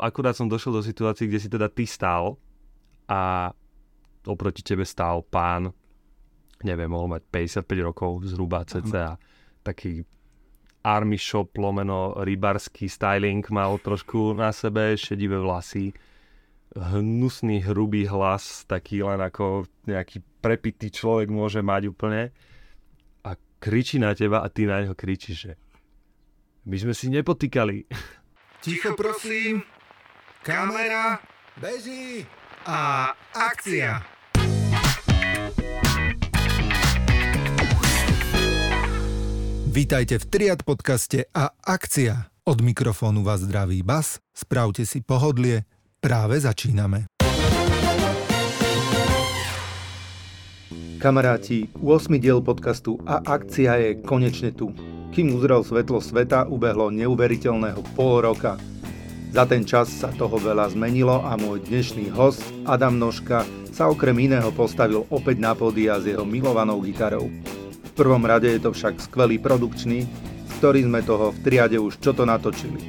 akurát som došiel do situácie, kde si teda ty stál a oproti tebe stál pán, neviem, mohol mať 55 rokov zhruba cca, taký army shop lomeno rybarský styling mal trošku na sebe, šedivé vlasy, hnusný, hrubý hlas, taký len ako nejaký prepitý človek môže mať úplne. A kričí na teba a ty na neho kričíš, že my sme si nepotýkali. Ticho prosím, kamera, beží a akcia. Vítajte v Triad podcaste a akcia. Od mikrofónu vás zdraví Bas, spravte si pohodlie, práve začíname. Kamaráti, 8. diel podcastu a akcia je konečne tu. Kým uzrel svetlo sveta, ubehlo neuveriteľného pol roka. Za ten čas sa toho veľa zmenilo a môj dnešný host, Adam Nožka, sa okrem iného postavil opäť na podia s jeho milovanou gitarou. V prvom rade je to však skvelý produkčný, s ktorým sme toho v triade už čo to natočili.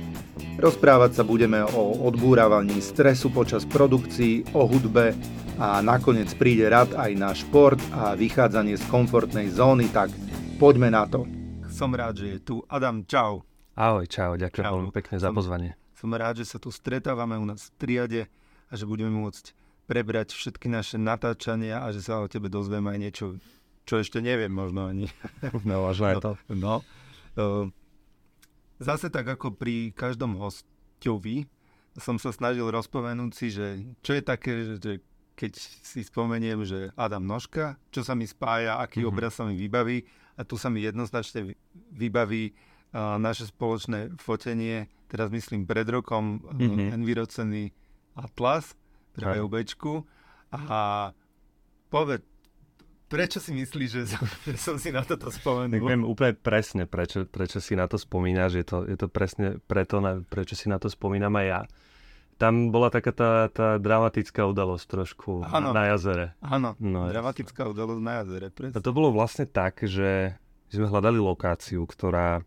Rozprávať sa budeme o odbúravaní stresu počas produkcií, o hudbe a nakoniec príde rad aj na šport a vychádzanie z komfortnej zóny, tak poďme na to. Som rád, že je tu. Adam, čau. Ahoj, čau, ďakujem veľmi pekne za pozvanie. Som rád, že sa tu stretávame u nás v triade a že budeme môcť prebrať všetky naše natáčania a že sa o tebe dozvieme aj niečo čo ešte neviem možno ani. No, možno aj to. No, no. Zase tak ako pri každom hostovi som sa snažil rozpomenúť si, že čo je také, že keď si spomeniem, že Adam Nožka, čo sa mi spája, aký mm-hmm. obraz sa mi vybaví a tu sa mi jednoznačne vybaví uh, naše spoločné fotenie, teraz myslím pred rokom, mm-hmm. envirocený Atlas, teda a povedz, Prečo si myslíš, že som, že som si na toto spomenul? Tak viem úplne presne, prečo, prečo si na to spomínaš. Je to, je to presne preto, na, prečo si na to spomínam aj ja. Tam bola taká tá, tá dramatická udalosť trošku ano. na jazere. Áno, no, dramatická udalosť na jazere. Presne. A to bolo vlastne tak, že sme hľadali lokáciu, ktorá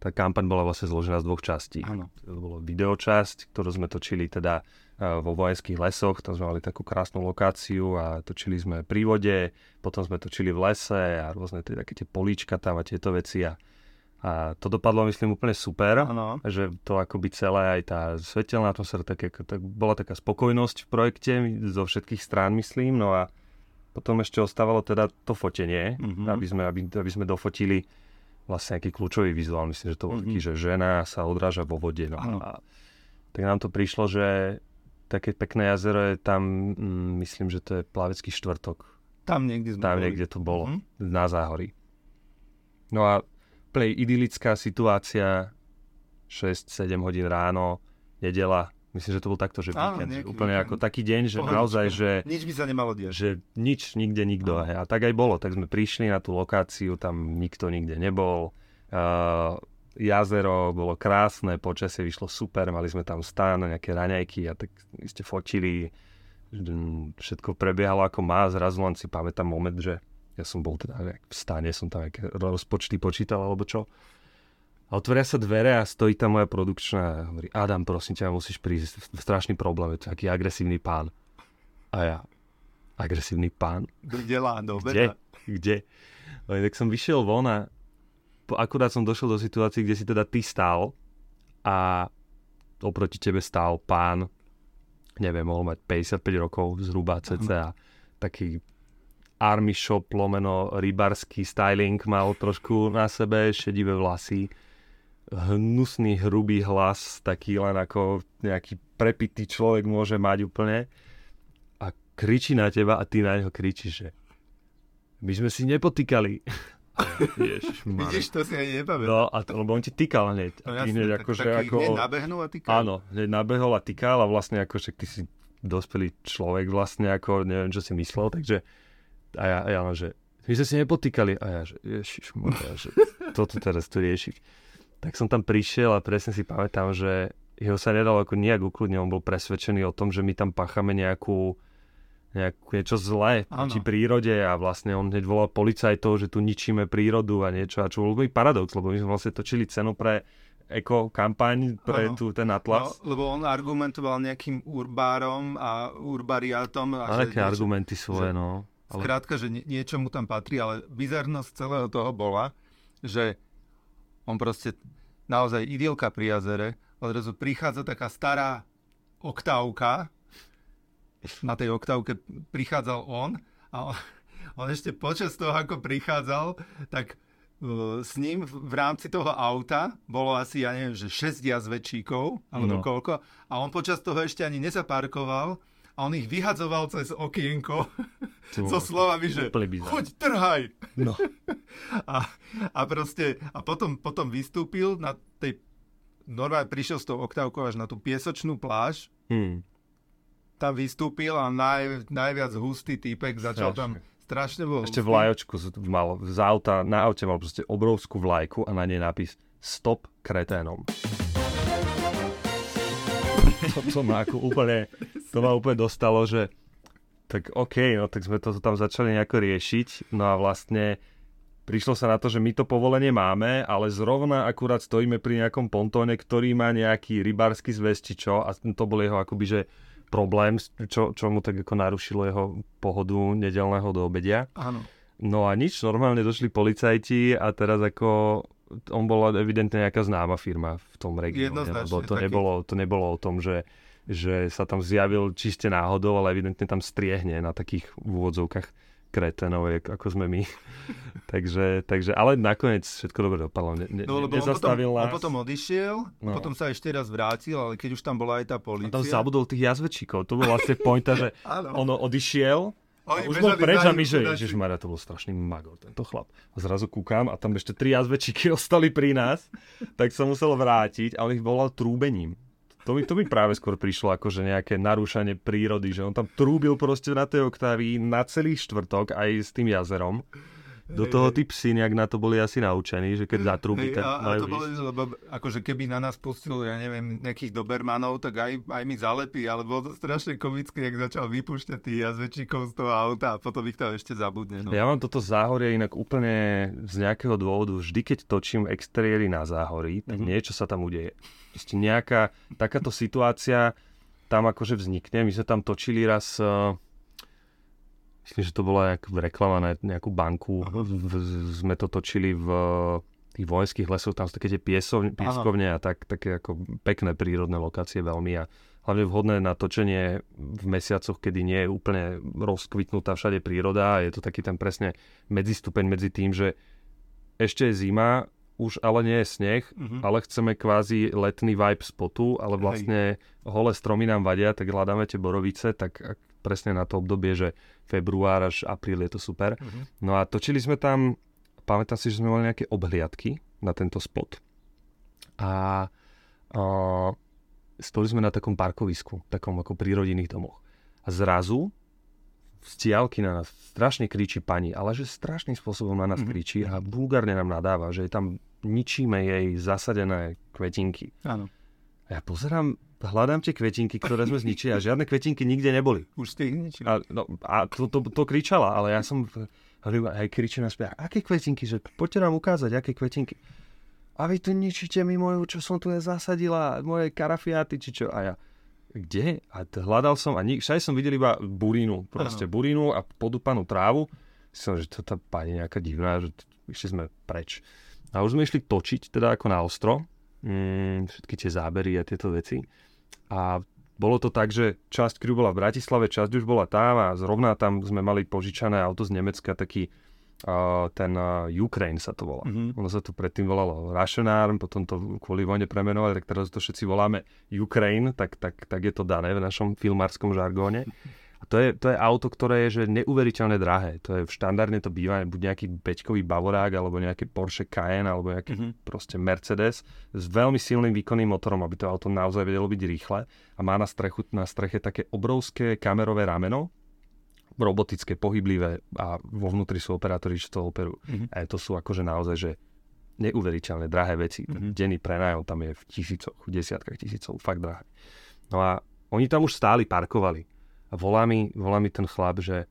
tá kampaň bola vlastne zložená z dvoch častí. Áno. To bolo videočasť, ktorú sme točili teda vo vojenských lesoch, tam sme mali takú krásnu lokáciu a točili sme pri vode, potom sme točili v lese a rôzne tie, také tie políčka tam a tieto veci a, a to dopadlo, myslím, úplne super, ano. že to akoby celé, aj tá svetelná atmosféra, tak, tak, bola taká spokojnosť v projekte zo všetkých strán, myslím, no a potom ešte ostávalo teda to fotenie, mm-hmm. aby, sme, aby, aby sme dofotili vlastne nejaký kľúčový vizuál, myslím, že to bol mm-hmm. taký, že žena sa odráža vo vode, no a tak nám to prišlo, že také pekné jazero je tam, mm, myslím, že to je plavecký štvrtok. Tam niekde sme Tam boli. niekde to bolo, mm-hmm. na záhorí. No a play idylická situácia, 6-7 hodín ráno, nedela, myslím, že to bol takto, že Áno, víkend, úplne víkend. ako taký deň, že Pohodička. naozaj, že... Nič by sa nemalo diať. Že nič, nikde, nikto. A tak aj bolo, tak sme prišli na tú lokáciu, tam nikto nikde nebol. Uh, jazero, bolo krásne, počasie vyšlo super, mali sme tam stán, nejaké raňajky a tak ste fotili, všetko prebiehalo ako má, zrazu len si pamätám moment, že ja som bol teda v stáne, som tam nejaké rozpočty počítal alebo čo. A otvoria sa dvere a stojí tam moja produkčná a hovorí, Adam, prosím ťa, musíš prísť, strašný problém, je to taký agresívny pán. A ja, agresívny pán? Kde lándo, Kde? Kde? tak som vyšiel von a akurát som došiel do situácie, kde si teda ty stál a oproti tebe stál pán, neviem, mohol mať 55 rokov zhruba cca, taký army shop lomeno rybarský styling mal trošku na sebe, šedivé vlasy, hnusný, hrubý hlas, taký len ako nejaký prepitý človek môže mať úplne a kričí na teba a ty na neho kričíš, že my sme si nepotýkali. Vidíš, to si ani nepamätám. No, a to, lebo on ti týkal hneď. No jasne, hneď, tak, akože, ako, hneď nabehnul a týkal. Áno, hneď nabehol a týkal a vlastne ako, však ty si dospelý človek vlastne, ako neviem, čo si myslel, takže a ja, a ja no, že my sme si nepotýkali a ja, že ježiš, moja, že toto teraz tu riešiť. Tak som tam prišiel a presne si pamätám, že jeho sa nedalo ako nejak ukludniť, on bol presvedčený o tom, že my tam páchame nejakú nejakú, niečo zlé proti prírode a vlastne on hneď volal policajtov, že tu ničíme prírodu a niečo, a čo bol paradox, lebo my sme vlastne točili cenu pre eko kampaň pre tu ten No, Atlas. lebo on argumentoval nejakým urbárom a urbariátom. A Ale aké niečo- argumenty svoje, že- no. Ale Skrátka, že nie, niečo mu tam patrí, ale bizarnosť celého toho bola, že on proste naozaj idylka pri jazere, odrazu prichádza taká stará oktávka, na tej oktávke prichádzal on a on, on ešte počas toho, ako prichádzal, tak uh, s ním v v rámci toho auta bolo asi, ja neviem, že 6 jazvečíkov, alebo No. koľko, a on počas toho ešte ani nezaparkoval a on ich vyhadzoval cez okienko To so slovami, že choď, trhaj. No. A, a proste, a potom, potom vystúpil na tej, normálne prišiel s tou oktávkou až na tú piesočnú pláž, Hm. tam vystúpil a naj, najviac hustý týpek začal tam, strašne bol Ešte vlajočku mal z auta, na aute mal proste obrovskú vlajku a na nej nápis Stop kreténom. To, to ma ako úplne, to ma úplne dostalo, že tak OK, no tak sme to tam začali nejako riešiť, no a vlastne prišlo sa na to, že my to povolenie máme, ale zrovna akurát stojíme pri nejakom pontóne, ktorý má nejaký rybársky zväz či čo a to bol jeho akoby, že problém, čo, čo mu tak ako narušilo jeho pohodu nedelného do obedia. Áno. No a nič, normálne došli policajti a teraz ako on bola evidentne nejaká známa firma v tom regióne. Lebo to taký. nebolo, to nebolo o tom, že, že sa tam zjavil čiste náhodou, ale evidentne tam striehne na takých úvodzovkách kretenov, ako sme my. takže, takže, ale nakoniec všetko dobre dopadlo. Ne, ne, No lebo on potom, nezastavil on nás. potom odišiel, No. potom sa ešte raz vrátil, ale keď už tam bola aj tá a tam zabudol tých jazvečíkov. To bola vlastne pointa, že ono odišiel Oni už bol preč a my, že ježišmarja, to bol strašný magor, tento chlap. A zrazu kúkam a tam ešte tri jazvečíky ostali pri nás, tak som musel vrátiť a on ich volal trúbením. To mi, to mi práve skôr prišlo ako že nejaké narúšanie prírody, že on tam trúbil proste na tej oktávi na celý štvrtok aj s tým jazerom. Do toho tí psi nejak na to boli asi naučení, že keď zatrúbi, Hej, tak a, a majú to ísť. lebo akože keby na nás pustil, ja neviem, nejakých dobermanov, tak aj, aj mi zalepí, ale bolo to strašne komické, jak začal vypúšťať tých jazvečíkov z toho auta a potom ich tam ešte zabudne. No. Ja mám toto záhorie inak úplne z nejakého dôvodu. Vždy, keď točím exteriéry na záhorí, tak Mhm. niečo sa tam udeje. Proste nejaká takáto situácia tam akože vznikne. My sme tam točili raz, uh, myslím, že to bola nejak reklama na nejakú banku. V, sme to točili v tých vojenských lesoch, tam sú také tie piesovne, pieskovne a tak, také ako pekné prírodné lokácie veľmi a hlavne vhodné na točenie v mesiacoch, kedy nie je úplne rozkvitnutá všade príroda a je to taký ten presne medzistupeň medzi tým, že ešte je zima, už ale nie je sneh, Mhm. ale chceme kvázi letný vibe spotu, ale Hej. vlastne holé stromy nám vadia, tak hľadáme tie borovice, tak ak- presne na to obdobie, že február až apríl je to super. Mhm. No a točili sme tam, pamätám si, že sme mali nejaké obhliadky na tento spot. A, a stoli sme na takom parkovisku, takom ako pri rodinných domoch. A zrazu z diálky na nás strašne kričí pani, ale že strašným spôsobom na nás Mhm. kričí a vulgárne nám nadáva, že tam ničíme jej zasadené kvetinky. Áno. A ja pozerám, hľadám tie kvetinky, ktoré sme zničili a žiadne kvetinky nikde neboli. Už ste ich ničili. A, no, a to, to, to kričala, ale ja som hovorím, aj kričí na spia, aké kvetinky, že poďte nám ukázať, aké kvetinky. A vy tu ničíte mi moju, čo som tu zasadila, moje karafiáty, či čo. A ja, kde? A t- hľadal som, a ni- všade som videl iba burínu, proste Áno. burínu a podúpanú trávu. Som, že to tá pani nejaká divná, že t- išli sme preč. A už sme išli točiť, teda ako na ostro, mm, všetky tie zábery a tieto veci. A bolo to tak, že časť crew bola v Bratislave, časť už bola tam a zrovna tam sme mali požičané auto z Nemecka, taký uh, ten uh, Ukraine sa to volá. Mhm. Ono sa to predtým volalo Russian Arm, potom to kvôli vojne premenovali, tak teraz to všetci voláme Ukraine, tak, tak, tak je to dané v našom filmárskom žargóne. To je, to je auto, ktoré je že neuveriteľne drahé. To je štandardne to býva buď nejaký beťkový Bavorák, alebo nejaký Porsche Cayenne, alebo nejaký Mhm. proste Mercedes s veľmi silným výkonným motorom, aby to auto naozaj vedelo byť rýchle. A má na, strechu, na streche také obrovské kamerové rameno, robotické, pohyblivé a vo vnútri sú operátori, čo to operujú. Mhm. A to sú akože naozaj, že neuveriteľne drahé veci. Mhm. Denný prenájom tam je v tisícoch, v desiatkách tisícov, fakt drahé. No a oni tam už stáli, parkovali. A volá mi, volá mi ten chlap, že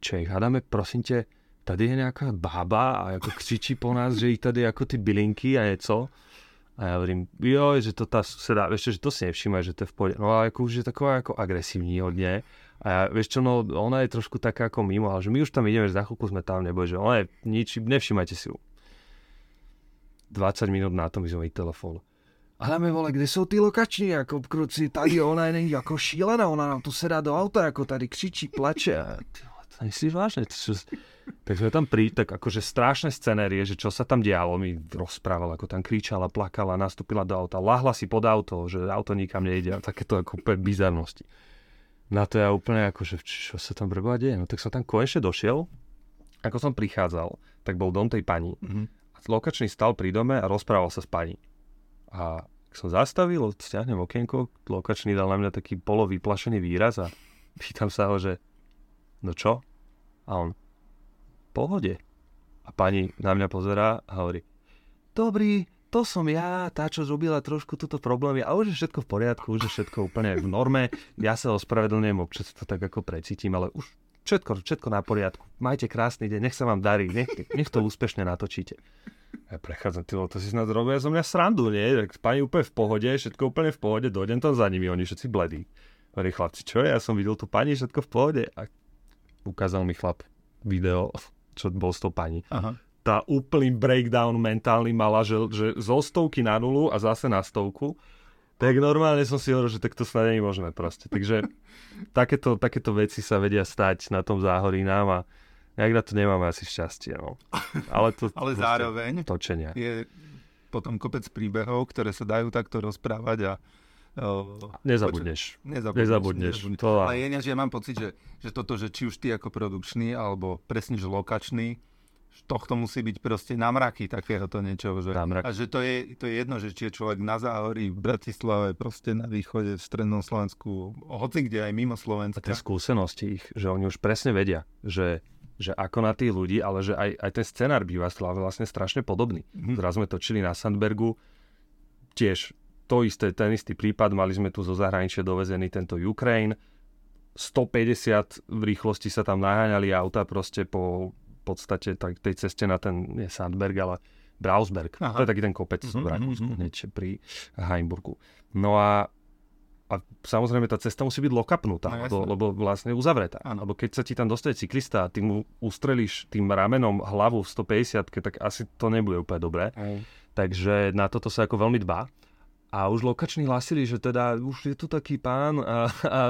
Čech, hádame, prosím te, tady je nejaká bába a ako křičí po nás, že ich tady ako ty bylinky a něco. A ja hovorím, joj, že to tá suseda, čo, že to si nevšímaj, že to je v pohode. No ale ako už je taková ako agresívní hodne. A ja, vieš čo, no ona je trošku taká ako mimo, ale že my už tam ideme, že za chvíľku sme tam, neboj, že ona je nič, nevšímajte si ju. 20 minút na to mi zvoní telefón. Ale mi vole, kde jsou ty lokační, jako kruci, tady ona je jako šílená, ona nám tu sedá do auta, jako tady křičí, plače. A ty myslíš vážne? To, čo... Tak sme tam pri, tak akože strašné scenérie, že čo sa tam dialo, mi rozprával, ako tam kričala, plakala, nastúpila do auta, lahla si pod auto, že auto nikam nejde a takéto ako úplne bizarnosti. Na to ja úplne ako, že čo sa tam preboha deje? No tak som tam konečne došiel, ako som prichádzal, tak bol dom tej pani. Mhm. A lokačný stal pri dome a rozprával sa s pani. A som zastavil, stiahnem okienko, lokačný dal na mňa taký polovyplašený výraz a pýtam sa ho, že no čo? A on, pohode. A pani na mňa pozerá a hovorí, dobrý, to som ja, tá, čo zrobila trošku túto problémy a už je všetko v poriadku, už je všetko úplne v norme. Ja sa ospravedlňujem, občas to tak ako precítim, ale už všetko, všetko na poriadku. Majte krásny deň, nech sa vám darí, nech, nech to úspešne natočíte. Ja prechádzam, ty, to si snad robia zo mňa srandu, nie? Tak pani úplne v pohode, všetko úplne v pohode, dojdem tam za nimi, oni všetci bledí. Hovorí, chlapci, čo je? Ja som videl tu pani, všetko v pohode. A ukázal mi chlap video, čo bol s tou pani. Aha. Tá úplný breakdown mentálny mala, že, že zo stovky na nulu a zase na stovku. Tak normálne som si hovoril, že tak to snad nie je možné proste. Takže takéto, takéto veci sa vedia stať na tom záhorí nám a nejak na to nemáme asi šťastie. No. Ale, to, Ale zároveň Točenia. je potom kopec príbehov, ktoré sa dajú takto rozprávať a o, Nezabudneš. Nezabudneš. Nezabudneš. nezabudneš. To- Ale je, že ja mám pocit, že, že toto, že či už ty ako produkčný, alebo presne, že lokačný, tohto musí byť proste na mraky takéhoto niečo. Že, a že to je, to je jedno, že či je človek na záhorí, v Bratislave, proste na východe, v strednom Slovensku, hoci kde aj mimo A Slovenska. tie skúsenosti ich, že oni už presne vedia, že, že ako na tých ľudí, ale že aj, aj ten scenár býva vlastne strašne podobný. Mhm. Zraz sme točili na Sandbergu, tiež to isté, ten istý prípad, mali sme tu zo zahraničia dovezený tento Ukraine, 150 v rýchlosti sa tam naháňali auta proste po podstate tak, tej ceste na ten, nie Sandberg, ale Brausberg. Aha. To je taký ten kopec Mhm, v Rakúsku, mhm, mhm. hneď pri Heimburgu. No a a samozrejme tá cesta musí byť lokapnutá, No, lebo, lebo vlastne uzavretá. Áno. Lebo keď sa ti tam dostane cyklista a ty mu ustrelíš tým ramenom hlavu v 150 tak asi to nebude úplne dobré. Takže na toto sa ako veľmi dbá. A už lokační hlasili, že teda už je tu taký pán a, a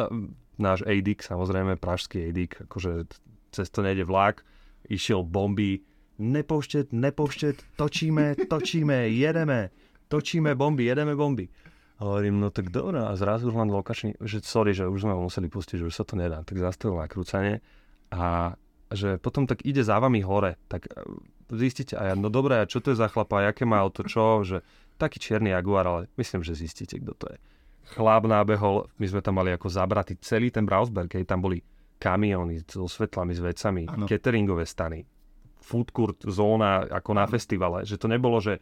náš Eidik, samozrejme pražský Eidik, akože cez to nejde vlak, išiel bomby, nepouštět, nepouštět, točíme, točíme, jedeme, točíme bomby, jedeme bomby. A hovorím, no tak dobré, a zrazu už len lokačný, že sorry, že už sme ho museli pustiť, že už sa to nedá, tak zastavil nakrúcanie a že potom tak ide za vami hore, tak e, zistíte, a ja, no dobré, a čo to je za chlapa, aké má auto, čo, že taký čierny Jaguar, ale myslím, že zistíte, kto to je. Chlap nábehol, my sme tam mali ako zabratý celý ten Brausberg, keď tam boli kamióny so svetlami, s vecami, Áno. cateringové stany, food court zóna ako na festivale, že to nebolo, že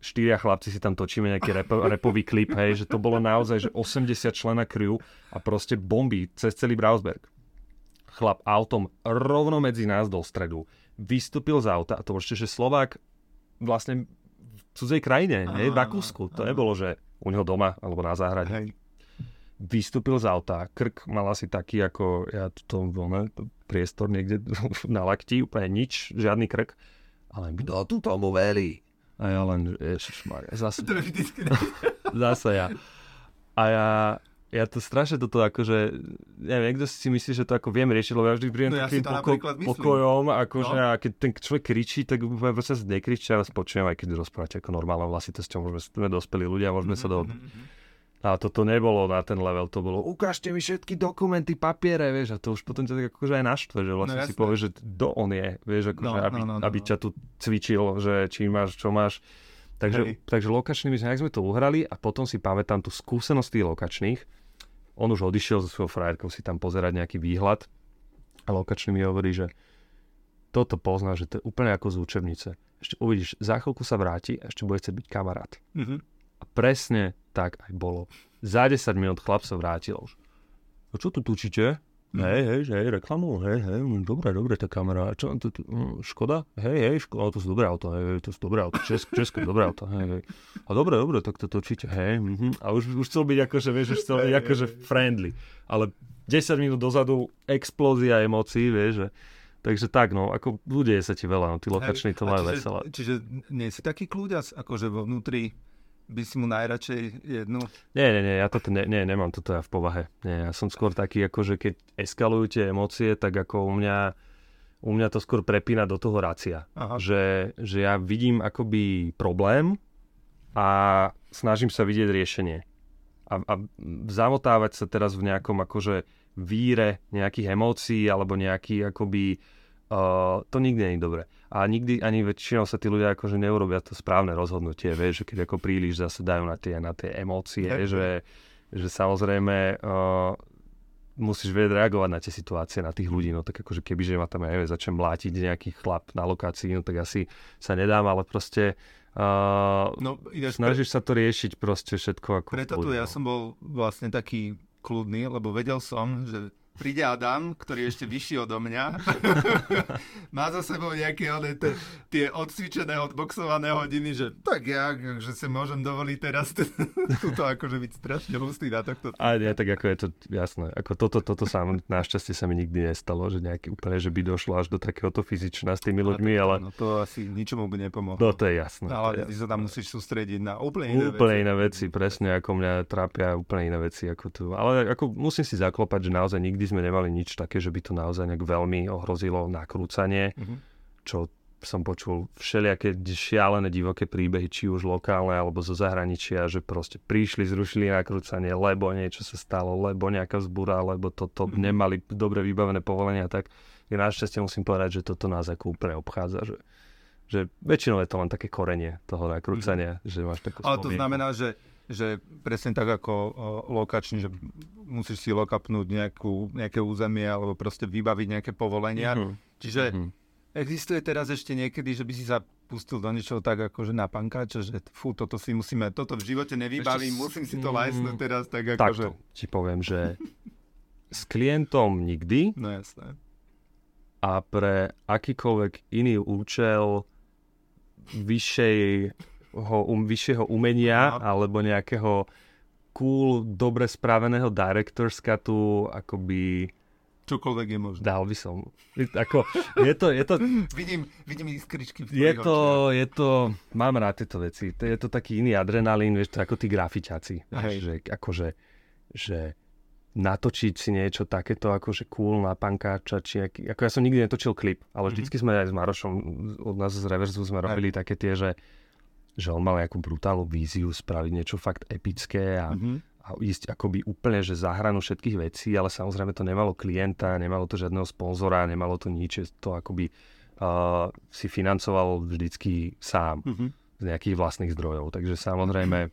štyria chlapci si tam točíme nejaký rap, repový klip, hej, že to bolo naozaj, že 80 člena crew a proste bomby cez celý Brausberg. Chlap autom rovno medzi nás do stredu vystúpil z auta a to ešte, že Slovák vlastne v cudzej krajine, hej, v Rakúsku. To nebolo, že u neho doma alebo na záhrade. Hej. Vystúpil z auta, krk mal asi taký ako ja tu ne, priestor niekde na lakti, úplne nič, žiadny krk. Ale kto tu tomu verí? A ja len, ježišmarja, zase, zase ja. A ja, ja to strašne toto akože, neviem, niekto si myslí, že to ako viem riešiť, lebo ja vždy príjem No ja takým to poko- pokojom, akože No. a keď ten človek kričí, tak úplne proste sa nekričí, ja vás počujem, aj keď rozprávate ako normálnou hlasitosťou, môžeme, sme dospelí ľudia, môžeme sa Mhm, do... A toto nebolo na ten level, to bolo ukážte mi všetky dokumenty, papiere, vieš, a to už potom ťa tak akože aj naštve, že vlastne No si povieš, že kto on je, vieš, akože, No, aby, no, no, no, aby ťa tu cvičil, že či máš, čo máš. Takže, Hej. takže lokačnými sme, sme to uhrali a potom si pamätám tú skúsenosť tých lokačných. On už odišiel so svojou frajerkou si tam pozerať nejaký výhľad a lokačný mi hovorí, že toto pozná, že to je úplne ako z učebnice. Ešte uvidíš, za chvíľku sa vráti a ešte bude chcieť byť kamarát. Mhm. A presne tak aj bolo. Za 10 minút chlap sa vrátil už. No čo tu tučíte? Hej, hej, že hej, reklamu, hej, hej, dobre, dobre, tá kamera, čo, to, to, mm, Škoda? Hej, hej, Škoda, to sú dobré auto, hej, hej, to sú dobré auto, Česk, Česko, dobré auto, hej, hej. A dobre, dobre, tak to točíte, hej, mhm. A už, už chcel byť akože, vieš, už chcel byť akože friendly. Ale 10 minút dozadu explózia emócií, vieš, že Takže tak, no, ako ľudia sa ti veľa, no, tí lokační to majú veselé. Čiže nie si taký kľúďac, akože vo vnútri by si mu najradšej jednu? Nie, nie, nie, ja toto ne, nie, nemám toto ja v povahe. Nie, ja som skôr taký, akože keď eskalujú tie emócie, tak ako u mňa, u mňa to skôr prepína do toho rácia. Že, že ja vidím akoby problém a snažím sa vidieť riešenie. A, a zamotávať sa teraz v nejakom akože víre nejakých emócií alebo nejaký akoby uh, to nikdy nie je dobre. A nikdy ani väčšinou sa tí ľudia akože neurobia to správne rozhodnutie, vieš, že keď ako príliš zase dajú na tie, na tie emócie, okay. že, že samozrejme uh, musíš vedieť reagovať na tie situácie, na tých ľudí, no tak akože keby, že ma tam, ja neviem, začnem mlátiť nejaký chlap na lokácii, no tak asi sa nedám, ale proste uh, no, snažíš pre... sa to riešiť proste všetko ako Preto tu ja no. som bol vlastne taký kľudný, lebo vedel som, že príde Adam, ktorý je ešte vyšší odo mňa. Má za sebou nejaké one, te, tie odcvičené, odboxované hodiny, že tak ja, že si môžem dovoliť teraz túto akože byť strašne hustý na tohto. A nie, tak ako je to jasné. Ako toto, toto sa našťastie sa mi nikdy nestalo, že nejaký úplne, že by došlo až do takéhoto fyzična s tými ľuďmi, ale... No to asi ničomu by nepomohlo. No to je jasné. No, ale ty sa tam musíš sústrediť na úplne iné úplne veci. iné veci, presne ako mňa trápia úplne iné veci ako tu. Ale ako musím si zaklopať, že naozaj nikdy sme nemali nič také, že by to naozaj nejak veľmi ohrozilo nakrúcanie, mm-hmm. čo som počul všelijaké šialené divoké príbehy, či už lokálne alebo zo zahraničia, že proste prišli, zrušili nakrúcanie, lebo niečo sa stalo, lebo nejaká zbúra, lebo toto mm-hmm. nemali dobre vybavené povolenia, tak ja našťastie musím povedať, že toto nás ako úplne obchádza, že, že väčšinou je to len také korenie toho nakrúcania, mm-hmm. že máš takú Ale to znamená, že že presne tak ako o, lokačne, že musíš si lokapnúť nejakú, nejaké územie alebo proste vybaviť nejaké povolenia. Mm-hmm. Čiže mm-hmm. existuje teraz ešte niekedy, že by si sa pustil do niečoho tak akože na pankáča, že fú, toto si musíme, toto v živote nevybavím, ešte musím si to lajsnúť teraz tak akože... Takto ti poviem, že s klientom nikdy. No jasné. A pre akýkoľvek iný účel vyššej um, vyššieho umenia no. alebo nejakého cool, dobre spraveného directorska tu akoby čokoľvek je možné. Dal by som. Ako, je to, je to... vidím, vidím iskričky v je to, je to, mám rád tieto veci. Je to taký iný adrenalín, vieš, to ako tí grafiťáci. Že, akože, že natočiť si niečo takéto akože cool na pankáča, či aký, ako ja som nikdy netočil klip, ale mhm. vždycky sme aj s Marošom od nás z Reverzu sme robili aj. také tie, že že on mal nejakú brutálnu víziu spraviť niečo fakt epické a, mm-hmm. a ísť akoby úplne, že za hranu všetkých vecí, ale samozrejme to nemalo klienta, nemalo to žiadneho sponzora, nemalo to nič, to akoby uh, si financoval vždycky sám mm-hmm. z nejakých vlastných zdrojov. Takže samozrejme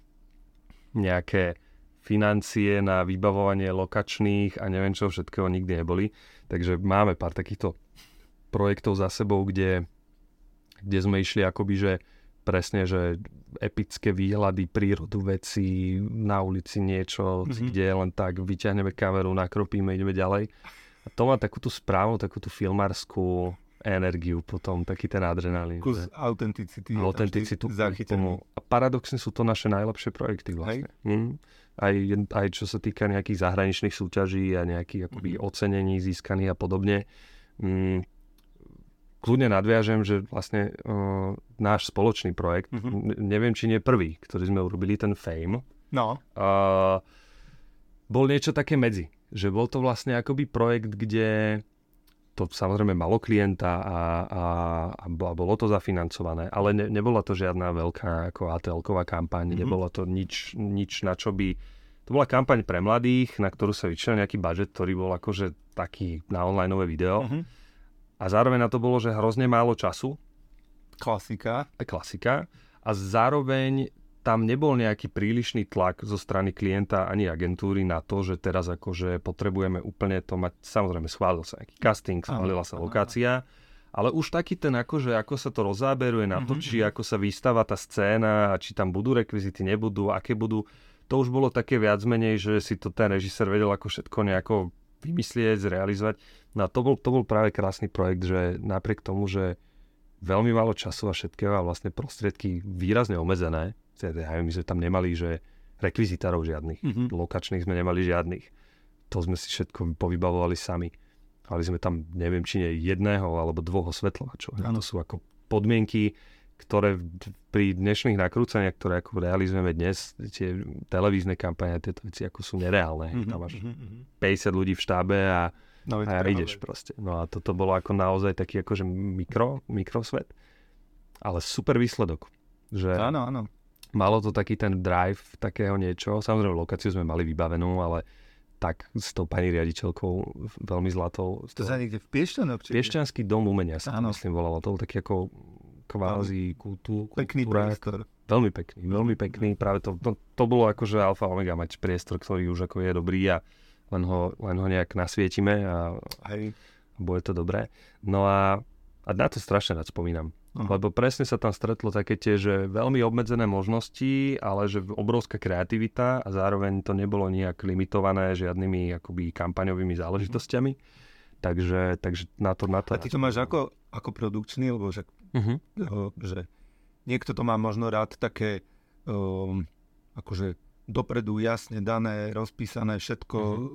nejaké financie na vybavovanie lokačných a neviem čo všetkého nikdy neboli. Takže máme pár takýchto projektov za sebou, kde, kde sme išli akoby, že presne, že epické výhľady, prírodu veci, na ulici niečo, mm-hmm. kde len tak vyťahneme kameru, nakropíme, ideme ďalej. A to má takú tú správu, takú tú filmárskú energiu potom, taký ten adrenalín. Kus autenticity. Autenticitu. A paradoxne sú to naše najlepšie projekty vlastne. Mm. Aj, aj čo sa týka nejakých zahraničných súťaží a nejakých akoby mm. ocenení získaných a podobne. Mm kľudne nadviažem, že vlastne uh, náš spoločný projekt, mm-hmm. neviem, či nie prvý, ktorý sme urobili, ten Fame, no. uh, bol niečo také medzi. Že bol to vlastne akoby projekt, kde to samozrejme malo klienta a, a, a bolo to zafinancované, ale ne, nebola to žiadna veľká ako ATL-ková kampaň, mm-hmm. nebolo to nič, nič, na čo by... To bola kampaň pre mladých, na ktorú sa vyčlenil nejaký budget, ktorý bol akože taký na online video. Mm-hmm a zároveň na to bolo, že hrozne málo času. Klasika. Klasika. A zároveň tam nebol nejaký prílišný tlak zo strany klienta ani agentúry na to, že teraz akože potrebujeme úplne to mať, samozrejme schválil sa nejaký casting, schválila sa lokácia, ale už taký ten akože, ako sa to rozáberuje, natočí, mm-hmm. ako sa vystáva tá scéna, či tam budú rekvizity, nebudú, aké budú, to už bolo také viac menej, že si to ten režisér vedel ako všetko nejako vymyslieť, zrealizovať. No a to bol, to bol práve krásny projekt, že napriek tomu, že veľmi málo času a všetkého a vlastne prostriedky výrazne obmedzené, teda my sme tam nemali, že rekvizitárov žiadnych, mm-hmm. lokačných sme nemali žiadnych. To sme si všetko povybavovali sami. Mali sme tam, neviem, či nie jedného alebo dvoch osvetľovačov. To sú ako podmienky, ktoré pri dnešných nakrúcaniach, ktoré ako realizujeme dnes, tie televízne kampane, tieto veci ako sú nereálne. Mm-hmm, tam máš mm-hmm. 50 ľudí v štábe a, no, a ideš proste. No a toto bolo ako naozaj taký akože mikro, mikrosvet. Ale super výsledok. Že áno, áno. Malo to taký ten drive takého niečo. Samozrejme, lokáciu sme mali vybavenú, ale tak s tou pani riaditeľkou veľmi zlatou. To sa niekde v Piešťanoch? Piešťanský dom umenia sa to myslím volalo. To bol taký ako kvázi kultúra. Pekný priestor. Veľmi pekný, veľmi pekný. Práve to, to, to bolo akože alfa omega mať priestor, ktorý už ako je dobrý a len ho, len ho nejak nasvietime a, Hej. bude to dobré. No a, a na to strašne rád spomínam. Uh-huh. Lebo presne sa tam stretlo také tie, že veľmi obmedzené možnosti, ale že obrovská kreativita a zároveň to nebolo nejak limitované žiadnymi akoby kampaňovými záležitosťami. Uh-huh. Takže, takže na to, na to... A ty to máš ako, ako produkčný, lebo že Uh-huh. že niekto to má možno rád také um, akože dopredu jasne dané, rozpísané, všetko uh-huh.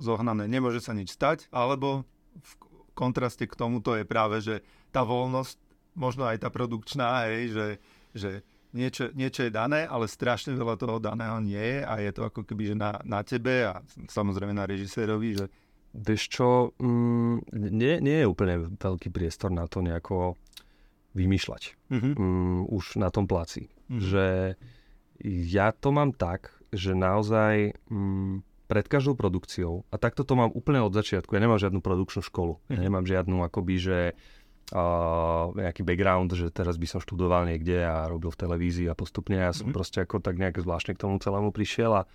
zohnané, nemôže sa nič stať, alebo v kontraste k tomuto je práve, že tá voľnosť, možno aj tá produkčná, hej, že, že niečo, niečo je dané, ale strašne veľa toho daného nie je a je to ako keby že na, na tebe a samozrejme na režisérovi, že Vieš čo, mm, nie, nie je úplne veľký priestor na to nejako vymýšľať mm-hmm. um, už na tom placi. Mm-hmm. Že ja to mám tak, že naozaj um, pred každou produkciou, a takto to mám úplne od začiatku, ja nemám žiadnu produkčnú školu, mm-hmm. ja mhm. nemám žiadnu akoby, že uh, nejaký background, že teraz by som študoval niekde a robil v televízii a postupne ja som mm-hmm. proste ako tak nejak zvláštne k tomu celému prišiel a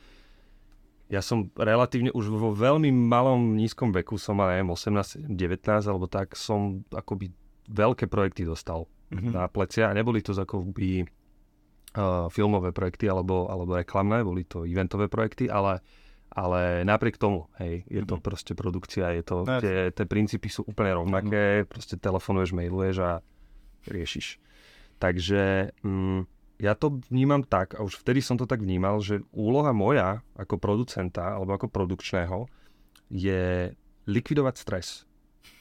ja som relatívne už vo veľmi malom nízkom veku, som mal neviem, 18, 19 alebo tak, som akoby veľké projekty dostal mm-hmm. na plecia a neboli to akoby uh, filmové projekty alebo, alebo reklamné, boli to eventové projekty, ale, ale napriek tomu, hej, je to mm-hmm. proste produkcia, je to, no, tie, tie princípy sú úplne rovnaké, mm-hmm. proste telefonuješ, mailuješ a riešiš. Takže mm, ja to vnímam tak, a už vtedy som to tak vnímal, že úloha moja ako producenta alebo ako produkčného je likvidovať stres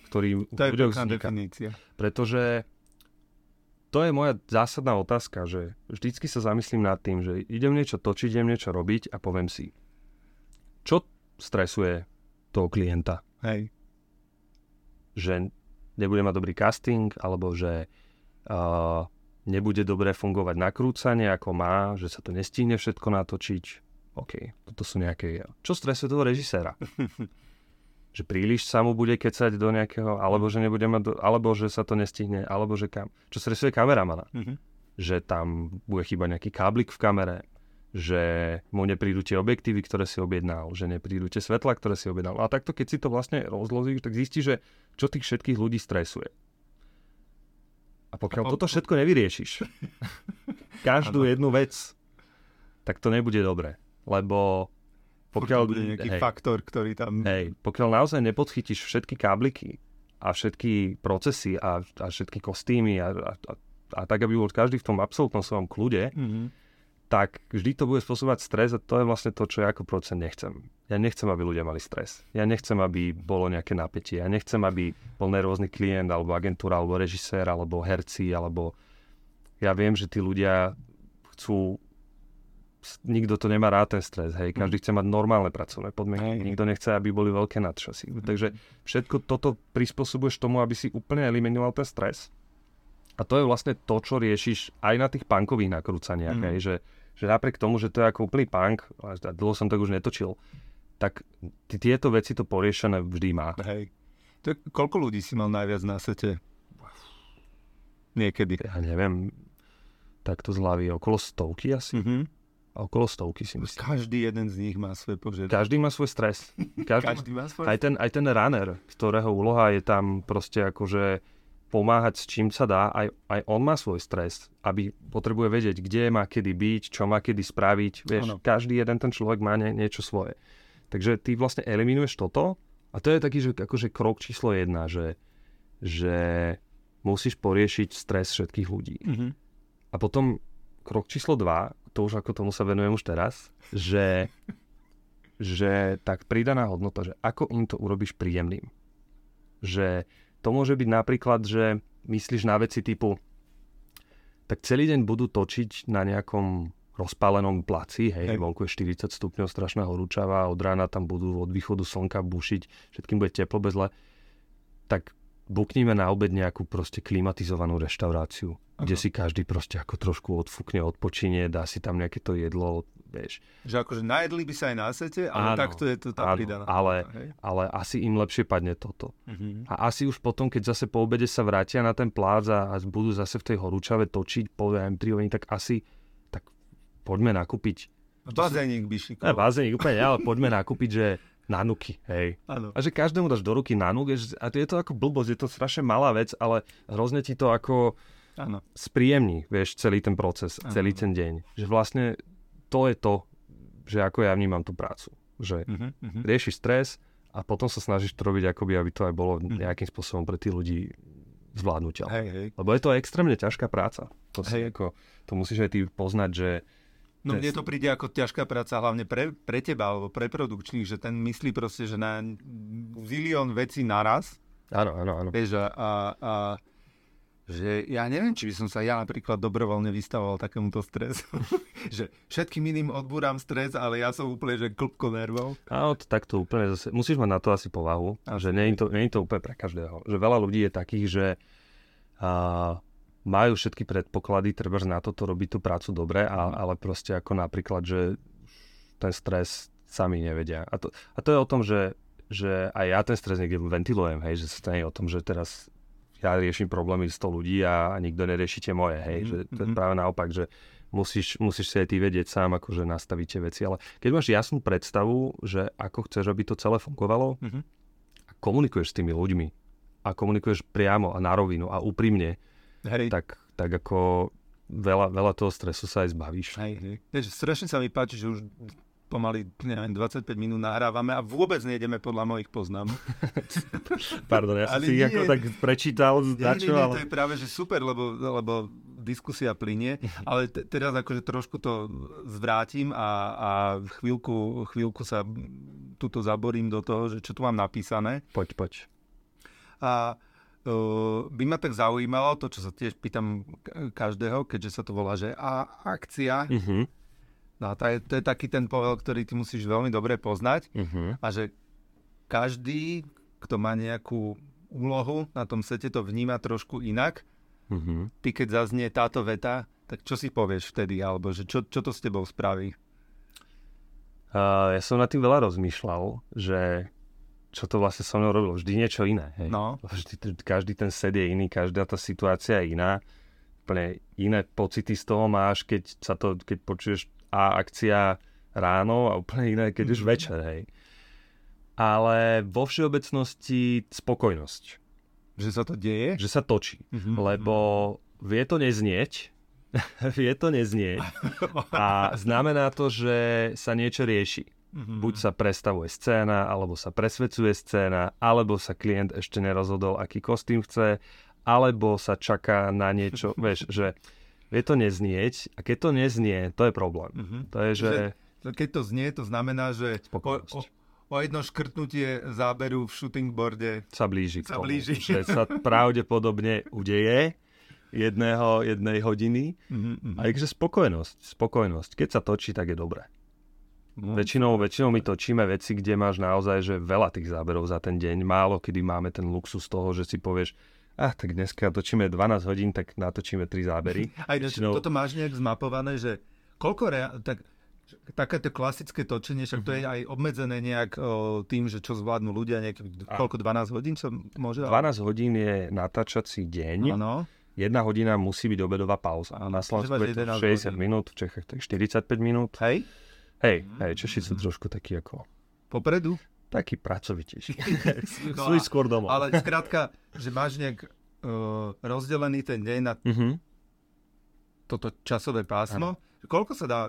ktorý to je vzniká. definícia. Pretože to je moja zásadná otázka, že vždycky sa zamyslím nad tým, že idem niečo točiť, idem niečo robiť a poviem si, čo stresuje toho klienta? Hej. Že nebude mať dobrý casting, alebo že uh, nebude dobre fungovať nakrúcanie, ako má, že sa to nestihne všetko natočiť. OK, toto sú nejaké... Čo stresuje toho režiséra? že príliš sa mu bude kecať do nejakého, alebo že nebude mať, do, alebo že sa to nestihne, alebo že kam. Čo stresuje kameramana. Mm-hmm. Že tam bude chyba nejaký káblik v kamere, že mu neprídu tie objektívy, ktoré si objednal, že neprídu tie svetla, ktoré si objednal. A takto, keď si to vlastne rozložíš, tak zistíš, že čo tých všetkých ľudí stresuje. A pokiaľ a po... toto všetko nevyriešiš, každú jednu vec, tak to nebude dobre. Lebo pokiaľ bude nejaký hej, faktor, ktorý tam... Hej, pokiaľ naozaj nepodchytíš všetky kábliky a všetky procesy a, a všetky kostýmy a, a, a, a tak, aby bol každý v tom absolútnom svojom kľude, mm-hmm. tak vždy to bude spôsobovať stres a to je vlastne to, čo ja ako producent nechcem. Ja nechcem, aby ľudia mali stres. Ja nechcem, aby bolo nejaké napätie. Ja nechcem, aby bol nervózny klient, alebo agentúra, alebo režisér, alebo herci, alebo... Ja viem, že tí ľudia chcú nikto to nemá rád ten stres, hej, každý chce mať normálne pracovné podmienky, nikto nechce, aby boli veľké nadčasy. Mm. Takže všetko toto prispôsobuješ tomu, aby si úplne eliminoval ten stres. A to je vlastne to, čo riešiš aj na tých punkových nakrúcaniach, mm. hej, že, že napriek tomu, že to je ako úplný punk, a dlho som tak už netočil, tak ty, tieto veci to poriešené vždy má. Hej. To je, koľko ľudí si mal najviac na sete? Niekedy. Ja neviem, takto z hlavy okolo stovky asi. Mm-hmm okolo stovky si myslím. Každý jeden z nich má svoj požiadavky. Každý má svoj stres. Každý, Každý má svoj aj ten, aj ten runner, ktorého úloha je tam proste akože pomáhať s čím sa dá, aj, aj on má svoj stres, aby potrebuje vedieť, kde má kedy byť, čo má kedy spraviť. Vieš, ano. každý jeden ten človek má nie, niečo svoje. Takže ty vlastne eliminuješ toto A to je taký, že akože krok číslo jedna, že, že musíš poriešiť stres všetkých ľudí. Mhm. A potom krok číslo dva, to už ako tomu sa venujem už teraz, že, že tak pridaná hodnota, že ako im to urobíš príjemným. Že to môže byť napríklad, že myslíš na veci typu tak celý deň budú točiť na nejakom rozpálenom placi, hej, Hej. vonku je 40 stupňov, strašná horúčava, od rána tam budú od východu slnka bušiť, všetkým bude teplo bez tak bukníme na obed nejakú proste klimatizovanú reštauráciu, kde Aha. si každý proste ako trošku odfúkne, odpočinie, dá si tam nejaké to jedlo, vieš. Že akože najedli by sa aj na sete, ale Áno, takto je to tá áno, pridaná. ale- hej? Ale asi im lepšie padne toto. Mhm. A asi už potom, keď zase po obede sa vrátia na ten plác a, a budú zase v tej horúčave točiť, poviem 3 hodiny, tak asi tak poďme nakúpiť. Bazénik by Ne, šikoval. bazénik úplne, ale poďme nakúpiť, že nanuky, hej. Áno. A že každému dáš do ruky nanuk, a to je to ako blbosť, je to strašne malá vec, ale hrozne ti to ako Áno. spríjemní, vieš, celý ten proces, Áno. celý ten deň. Že vlastne to je to, že ako ja vnímam tú prácu. Že Mhm, mhm. riešiš stres a potom sa snažíš to robiť akoby, aby to aj bolo Mhm. nejakým spôsobom pre tých ľudí zvládnutelné. Hej, hej. Lebo je to extrémne ťažká práca. To, si Hej. ako, to musíš aj ty poznať, že No mne to príde ako ťažká práca, hlavne pre, pre teba alebo pre produkčných, že ten myslí proste, že na zilión vecí naraz, áno, áno, áno. vieš, a, a, a že ja neviem, či by som sa ja napríklad dobrovoľne vystavoval takémuto stresu. že všetkým iným odbúram stres, ale ja som úplne, že klpko nervov. Áno, to takto úplne zase, musíš mať na to asi povahu, Asi. že nie je, to, nie je to úplne pre každého. Že veľa ľudí je takých, že a, majú všetky predpoklady, treba na toto robiť tú prácu dobre, a, ale proste ako napríklad, že ten stres sami nevedia. A to, a to je o tom, že, že aj ja ten stres niekde ventilujem, hej, že sa to nie je o tom, že teraz ja riešim problémy 100 ľudí a, a nikto neriešite moje, hej, Mhm, že to je mhm. práve naopak, že musíš, musíš si aj ty vedieť sám, akože nastaviť tie veci, ale keď máš jasnú predstavu, že ako chceš, aby to celé fungovalo, Mhm. a komunikuješ s tými ľuďmi a komunikuješ priamo a na rovinu a úprimne, Hej, tak, tak ako veľa, veľa toho stresu sa aj zbavíš. Hej, hej. Strašne sa mi páči, že už pomaly neviem, 25 minút nahrávame a vôbec nejdeme podľa mojich poznámok. Pardon, ja som Ale si nie. ako tak prečítal, nie, ale... to je práve, že super, lebo, lebo diskusia plinie, ale te, teraz akože trošku to zvrátim a, a chvíľku, chvíľku sa tuto zaborím do toho, že čo tu mám napísané. Poď, poď. A uh, by ma tak zaujímalo, to čo sa tiež pýtam každého, keďže sa to volá, že a akcia, Uh-huh. no a to je, to je taký ten povel, ktorý ty musíš veľmi dobre poznať Uh-huh. a že každý, kto má nejakú úlohu na tom sete, to vníma trošku inak. Uh-huh. Ty keď zaznie táto veta, tak čo si povieš vtedy, alebo že čo, čo to s tebou spraví? Uh, ja som nad tým veľa rozmýšľal, že čo to vlastne so mnou robilo. Vždy niečo iné. Hej. No. Vždy, každý ten set je iný, každá tá situácia je iná. Úplne iné pocity z toho máš, keď, sa to, keď počuješ A akcia ráno a úplne iné, keď už večer. Hej. Ale vo všeobecnosti spokojnosť. Že sa to deje? Že sa točí. Mhm. Lebo vie to neznieť, vie to neznieť a znamená to, že sa niečo rieši. Mhm. Buď sa prestavuje scéna, alebo sa presvedcuje scéna, alebo sa klient ešte nerozhodol, aký kostým chce, alebo sa čaká na niečo, vieš, že vie to neznieť a keď to neznie, to je problém. Mhm. To je, že... Že Keď to znie, to znamená, že o, Spokojnosť. o, o jedno škrtnutie záberu v shootingboarde sa blíži k Sa tomu, blíži. že sa pravdepodobne udeje jedného, jednej hodiny. Mhm, A takže spokojnosť, spokojnosť. Keď sa točí, tak je dobré. No. Väčšinou, väčšinou my točíme veci, kde máš naozaj že veľa tých záberov za ten deň. Málo kedy máme ten luxus toho, že si povieš, ah, tak dneska točíme 12 hodín, tak natočíme 3 zábery. Aj Väčšinou- toto máš nejak zmapované, že koľko rea- tak, takéto klasické točenie, však to je aj obmedzené nejak o, tým, že čo zvládnu ľudia, nejak, koľko 12 hodín sa môže? 12 hodín je natáčací deň, Áno. jedna hodina musí byť obedová pauza. Áno, Na Slovensku je to máš 60 11 hodín. minút, v Čechách tak 45 minút. Hej, Hej, hej, Češi sú trošku takí ako, popredu. takí pracovitejší. No sú skôr domov. Ale skrátka, že máš nejak uh, rozdelený ten deň na Mhm. toto časové pásmo. Koľko sa dá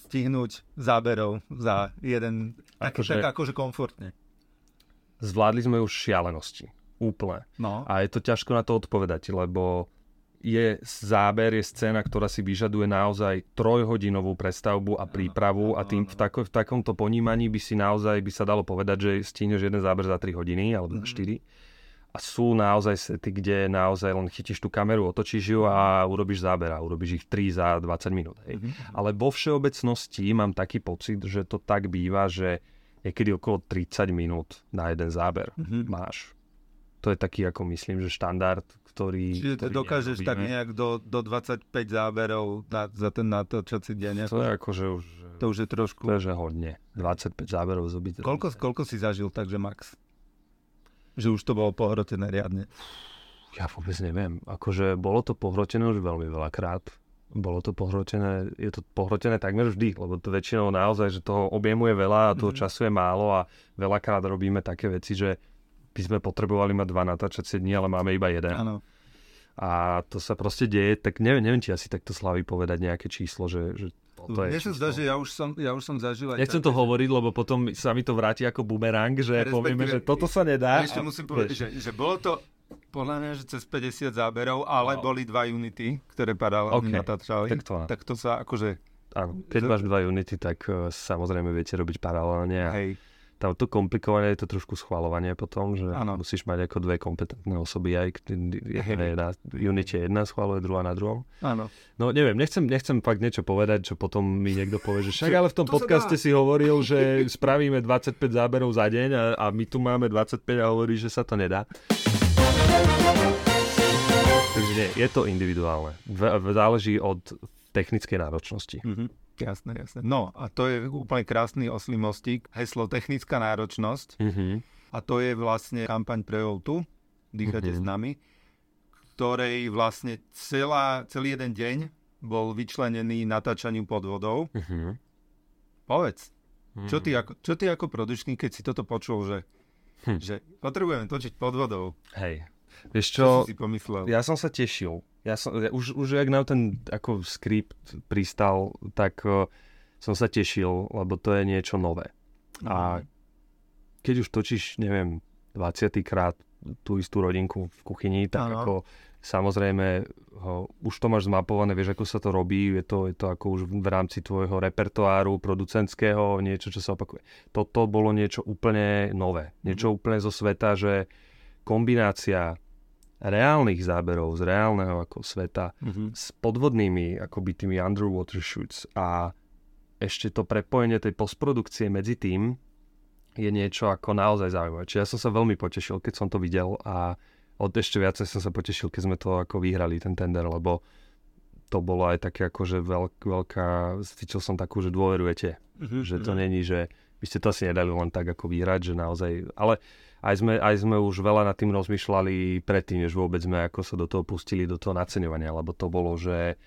stihnúť záberov za jeden, taký, Akože- tak akože komfortne? zvládli sme už šialenosti. Úplne. No. A je to ťažko na to odpovedať, lebo je záber, je scéna, ktorá si vyžaduje naozaj trojhodinovú prestavbu a prípravu a tým v, tako, v takomto ponímaní by si naozaj, by sa dalo povedať, že stihneš jeden záber za 3 hodiny alebo za 4. A sú naozaj sety, kde naozaj len chytíš tú kameru, otočíš ju a urobíš záber a urobíš ich 3 za 20 minút. Hej. Ale vo všeobecnosti mám taký pocit, že to tak býva, že niekedy okolo 30 minút na jeden záber máš. To je taký, ako myslím, že štandard, ktorý... Čiže to ktorý dokážeš tak nerobíme. nejak do, do 25 záberov na, za ten natáčací deň. To je akože už... To už je trošku... To je že hodne. 25 záberov z obyte. Koľko, koľko si zažil takže max? Že už to bolo pohrotené riadne. Ja vôbec neviem. Akože bolo to pohrotené už veľmi veľakrát. Bolo to pohrotené, je to pohrotené takmer vždy, lebo to väčšinou naozaj, že toho objemu je veľa a toho času je málo a veľakrát robíme také veci, že by sme potrebovali mať dva natáčacie dni, ale máme iba jeden. Áno. A to sa proste deje, tak neviem, neviem či asi takto slaví povedať nejaké číslo, že, že to je Mne sa zdá, že ja už som, ja už som zažil aj Nechcem také, to hovoriť, lebo potom sa mi to vráti ako bumerang, že Respektíve- povieme, že toto sa nedá. Ešte a- musím povedať, že, že bolo to podľa mňa, že cez 50 záberov, ale Wow. boli dva Unity, ktoré paralelne OK, natáčali. tak to- tak to sa akože, Áno, keď máš dva unity, tak eh, samozrejme viete robiť paralelne a hej, tam to komplikované je to trošku schvalovanie potom, že Áno. musíš mať ako dve kompetentné osoby aj jedna je na unite jedna schvaluje, druhá na druhom. áno. No neviem, nechcem, nechcem fakt niečo povedať, čo potom mi niekto povie, že však ale v tom To podcaste si hovoril, že spravíme 25 záberov za deň a, a my tu máme 25 a hovorí, že sa to nedá. Takže nie, je to individuálne. V- záleží od technickej náročnosti. Mhm. Jasné, jasné. No a to je úplne krásny oslý mostík. Heslo technická náročnosť. Mhm. A to je vlastne kampaň pre Oltu, Dýchate Mhm. s nami, ktorej vlastne celá, celý jeden deň bol vyčlenený natáčaniu pod vodou. Mhm. Povedz, čo Mhm. ty ako, čo ty ako produčný, keď si toto počul, že, Hm. že potrebujeme točiť pod vodou. Hej. Vieš čo, Čo, si si pomyslel? ja som sa tešil. Ja som, ja, už, už jak nám ten ako skript pristal, tak uh, som sa tešil, lebo to je niečo nové. A keď už točíš, neviem, 20 krát tú istú rodinku v kuchyni, tak Áno. ako samozrejme ho, už to máš zmapované, vieš, ako sa to robí, je to, je to ako už v rámci tvojho repertoáru producentského, niečo, čo sa opakuje. Toto bolo niečo úplne nové, niečo úplne zo sveta, že kombinácia reálnych záberov z reálneho ako sveta Mhm. s podvodnými akoby tými underwater shoots a ešte to prepojenie tej postprodukcie medzi tým je niečo ako naozaj zaujímavé. Čiže ja som sa veľmi potešil, keď som to videl a od ešte viacej som sa potešil, keď sme to ako vyhrali, ten tender, lebo to bolo aj také akože veľk, veľká, cítil som takú, že dôverujete, Mhm. že to není, že by ste to asi nedali len tak ako vyhrať, že naozaj, ale aj sme, aj sme už veľa nad tým rozmýšľali predtým, než vôbec sme ako sa do toho pustili, do toho naceňovania, lebo to bolo, že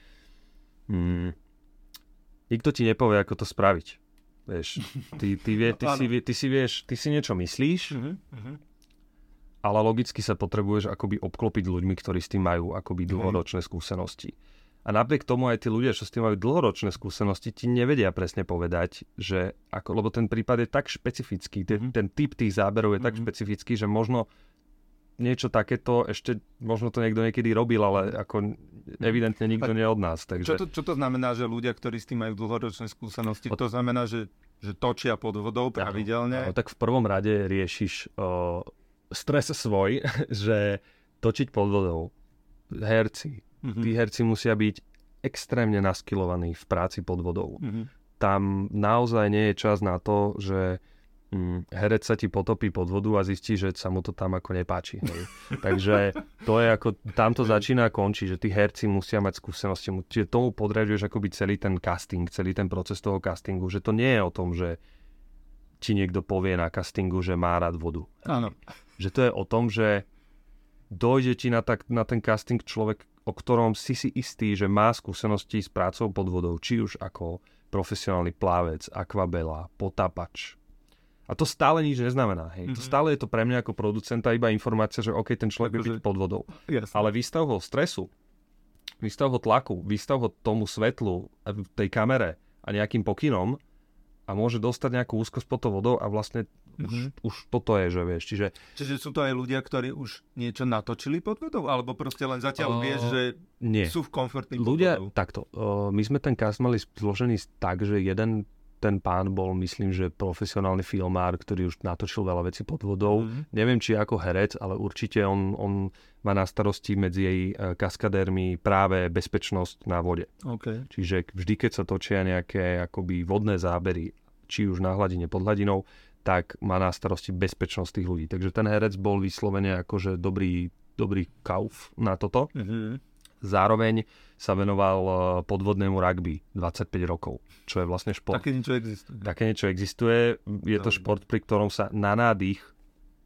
mm, nikto ti nepovie, ako to spraviť. Vieš, ty, ty, vie, ty, si, ty si vieš, ty si niečo myslíš, Mhm. Mhm. ale logicky sa potrebuješ akoby obklopiť ľuďmi, ktorí s tým majú akoby dlhoročné skúsenosti. A napriek tomu aj tí ľudia, čo s tým majú dlhoročné skúsenosti, ti nevedia presne povedať, že ako, lebo ten prípad je tak špecifický, ten, Mhm. ten typ tých záberov je tak Mhm. špecifický, že možno niečo takéto ešte, možno to niekto niekedy robil, ale ako evidentne nikto nie od nás. Čo, Takže to, čo to znamená, že ľudia, ktorí s tým majú dlhoročné skúsenosti, to znamená, že, že točia pod vodou pravidelne? No, tak v prvom rade riešiš o, stres svoj, že točiť pod vodou. Herci. Mhm. Tí herci musia byť extrémne naskilovaní v práci pod vodou. Mhm. Tam naozaj nie je čas na to, že mm, herec sa ti potopí pod vodu a zistí, že sa mu to tam ako nepáči. Hej. Takže to je ako, tam to začína a končí, že tí herci musia mať skúsenosti. Čiže tomu podriaduješ akoby celý ten casting, celý ten proces toho castingu, že to nie je o tom, že ti niekto povie na castingu, že má rád vodu. Áno. Že to je o tom, že dojde ti na, tak, na ten casting človek, o ktorom si si istý, že má skúsenosti s prácou pod vodou, či už ako profesionálny plávec, akvabela, potapač. A to stále nič neznamená. Hej. To Mhm. stále je to pre mňa ako producenta iba informácia, že OK, ten človek Akože- byť pod vodou. Jasne. Ale výstav ho stresu, výstav ho tlaku, výstav ho tomu svetlu, tej kamere a nejakým pokynom a môže dostať nejakú úzkosť pod tou vodou a vlastne Už, Mhm. už toto je, že vieš, čiže Čiže sú to aj ľudia, ktorí už niečo natočili pod vodou? Alebo proste len zatiaľ vieš, že nie. sú v komfortní pod Ľudia, vodou? takto, o, my sme ten cast mali zložený tak, že jeden ten pán bol, myslím, že profesionálny filmár, ktorý už natočil veľa vecí pod vodou. Mhm. Neviem, či ako herec, ale určite on, on má na starosti medzi jej e, kaskadérmi práve bezpečnosť na vode. OK. Čiže vždy, keď sa točia nejaké akoby vodné zábery, či už na hladine, pod hladinou, tak má na starosti bezpečnosť tých ľudí. Takže ten herec bol vyslovene akože dobrý, dobrý kauf na toto. Mhm. Zároveň sa venoval e, podvodnému rugby 25 rokov, čo je vlastne šport. Také niečo existuje. Také niečo existuje. Je to šport, pri ktorom sa na nádych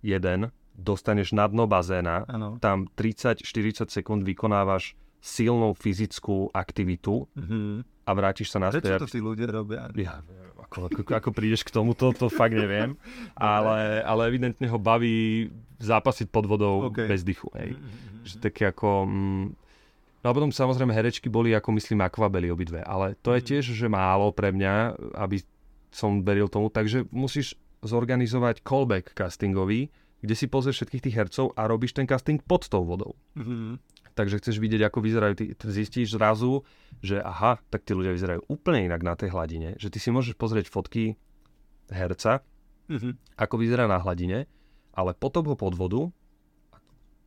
jeden dostaneš na dno bazéna, Áno. tam 30-40 sekúnd vykonávaš silnú fyzickú aktivitu Mhm. A vrátiš sa naspäť. Prečo to tí ľudia robia? Ja, ako, ako, ako prídeš k tomuto, to fakt neviem. ale, ale evidentne ho baví zápasiť pod vodou OK. bez dychu. Hej. Mhm. Že také ako... Mm, no a potom samozrejme herečky boli ako myslím akvabely obidve, ale to je Mhm. tiež, že málo pre mňa, aby som veril tomu, takže musíš zorganizovať callback castingový, kde si pozrieš všetkých tých hercov a robíš ten casting pod tou vodou. Mhm. Takže chceš vidieť, ako vyzerajú, ty zistíš zrazu, že aha, tak tí ľudia vyzerajú úplne inak na tej hladine, že ty si môžeš pozrieť fotky herca, Mhm. ako vyzerá na hladine, ale potom ho pod vodu,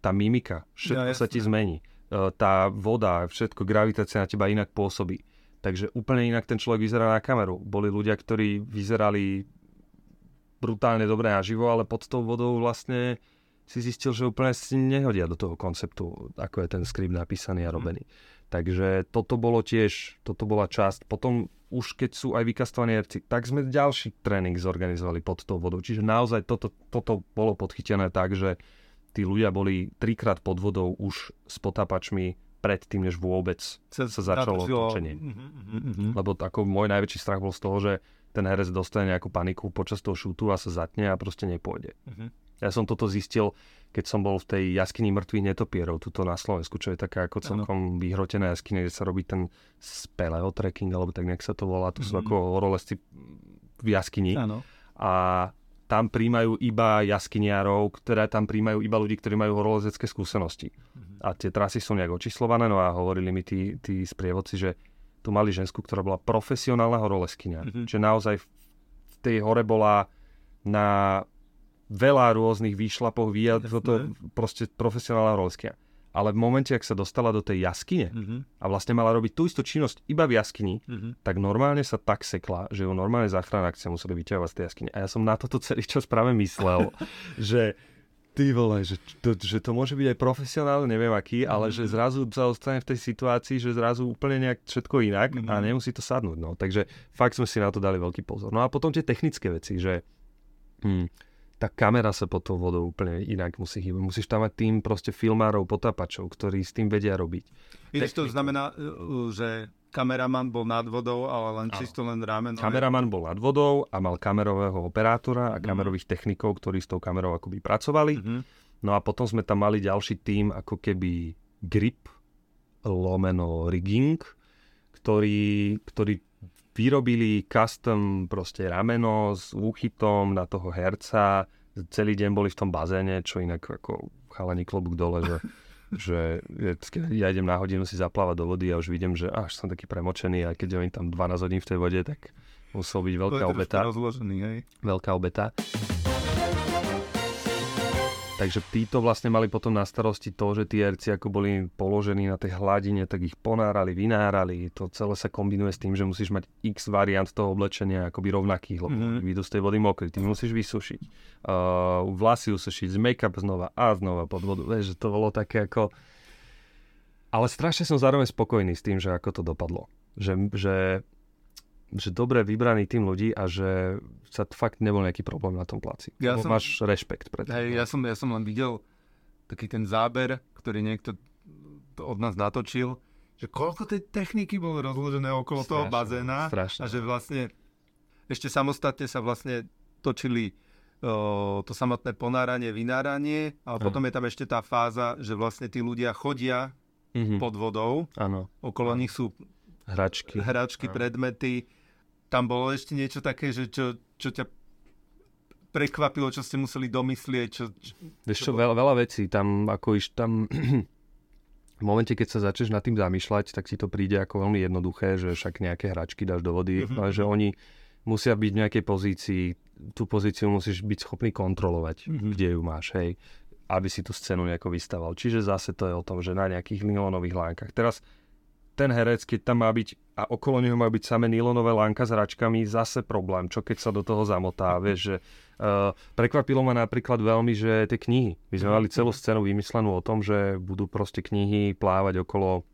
tá mimika, všetko Ja, sa ti zmení. E, Tá voda, všetko, gravitácia na teba inak pôsobí. Takže úplne inak ten človek vyzerá na kameru. Boli ľudia, ktorí vyzerali brutálne dobre naživo, ale pod tou vodou vlastne si zistil, že úplne si nehodia do toho konceptu, ako je ten skript napísaný a robený. Takže toto bolo tiež, toto bola časť. Potom už keď sú aj vykastovaní herci, tak sme ďalší tréning zorganizovali pod tou vodou. Čiže naozaj toto, toto bolo podchytené tak, že tí ľudia boli trikrát pod vodou už s potápačmi predtým, než vôbec sa začalo natočilo- točenie. Mhm, mhm, mhm. Lebo ako môj najväčší strach bol z toho, že ten herec dostane nejakú paniku počas toho šútu a sa zatne a proste nepôjde. Mhm. Ja som toto zistil, keď som bol v tej jaskyni mŕtvych netopierov, tuto na Slovensku, čo je taká ako celkom vyhrotená jaskyňa, kde sa robí ten trekking, alebo tak nejak sa to volá, to sú Mhm. ako horolezci v jaskyni. Áno. A tam príjmajú iba jaskyniarov, ktoré tam príjmajú iba ľudí, ktorí majú horolezecké skúsenosti. A tie trasy sú nejak očíslované, no a hovorili mi tí, tí sprievodci, že tu mali žensku, ktorá bola profesionálna horolezkynia. Mhm. Že naozaj v tej hore bola na veľa rôznych výšlapov, výjad, toto proste profesionálna horolezkynia. Ale v momente, ak sa dostala do tej jaskyne Mhm, a vlastne mala robiť tú istú činnosť iba v jaskyni, mhm. tak normálne sa tak sekla, že ju normálne záchranná akcia museli vyťahovať z tej jaskyne. A ja som na toto celý čas práve myslel, že ty vole, že to, že to môže byť aj profesionálne, neviem aký, ale že zrazu sa ostane v tej situácii, že zrazu úplne nejak všetko inak a Mhm. nemusí to sadnúť. No. Takže fakt sme si na to dali veľký pozor. No a potom tie technické veci, že hm, tá kamera sa pod tou vodou úplne inak musí hýbať. Musíš tam mať tým proste filmárov, potápačov, ktorí s tým vedia robiť. Ináč to znamená, uh, že kameraman bol nad vodou, ale len Áno. čisto len rámeno. Kameraman bol nad vodou a mal kamerového operátora a Mhm. kamerových technikov, ktorí s tou kamerou akoby pracovali. Mhm. No a potom sme tam mali ďalší tým ako keby grip lomeno rigging, ktorý, ktorý vyrobili custom proste rameno s úchytom na toho herca. Celý deň boli v tom bazéne, čo inak ako chalani klobúk dole, že, že ja idem na hodinu si zaplávať do vody a už vidím, že až som taký premočený a keď oni tam 12 hodín v tej vode, tak musel byť veľká obeta veľká obeta. Takže títo vlastne mali potom na starosti to, že tí herci ako boli položení na tej hladine, tak ich ponárali, vynárali. To celé sa kombinuje s tým, že musíš mať x variant toho oblečenia akoby rovnakých, lebo Mhm. mm-hmm. vyjdú z tej vody mokrí, ty musíš vysušiť. Uh, vlasy usušiť, make-up znova a znova pod vodu. Vieš, že to bolo také ako... Ale strašne som zároveň spokojný s tým, že ako to dopadlo. Že, že že dobre vybraný tým ľudí a že sa fakt nebol nejaký problém na tom placi. Ja som- Máš rešpekt pred tým. Hej, ja som, ja som len videl taký ten záber, ktorý niekto to od nás natočil, že koľko tej techniky bolo rozložené okolo toho Strašné, bazéna strašné. a že vlastne ešte samostatne sa vlastne točili o, to samotné ponáranie, vynáranie, ale Hej. potom je tam ešte tá fáza, že vlastne tí ľudia chodia Mhm. pod vodou, Áno, okolo nich sú prekvapilo, čo ste museli domyslieť? Čo, čo, Vieš čo, veľa, veľa vecí. Tam, ako iš, tam v momente, keď sa začneš nad tým zamýšľať, tak ti to príde ako veľmi jednoduché, že však nejaké hračky dáš do vody, Mhm. ale že oni musia byť v nejakej pozícii, tú pozíciu musíš byť schopný kontrolovať, Mhm. kde ju máš, hej, aby si tú scénu nejako vystaval. Čiže zase to je o tom, že na nejakých nylónových lánkach. Teraz ten herec, keď tam má byť a okolo neho má byť samé nylonové lánka s hračkami, zase problém. Čo keď sa do toho zamotá, vieš, že uh, prekvapilo ma napríklad veľmi, že tie knihy. My sme mali celú scénu vymyslenú o tom, že budú proste knihy plávať okolo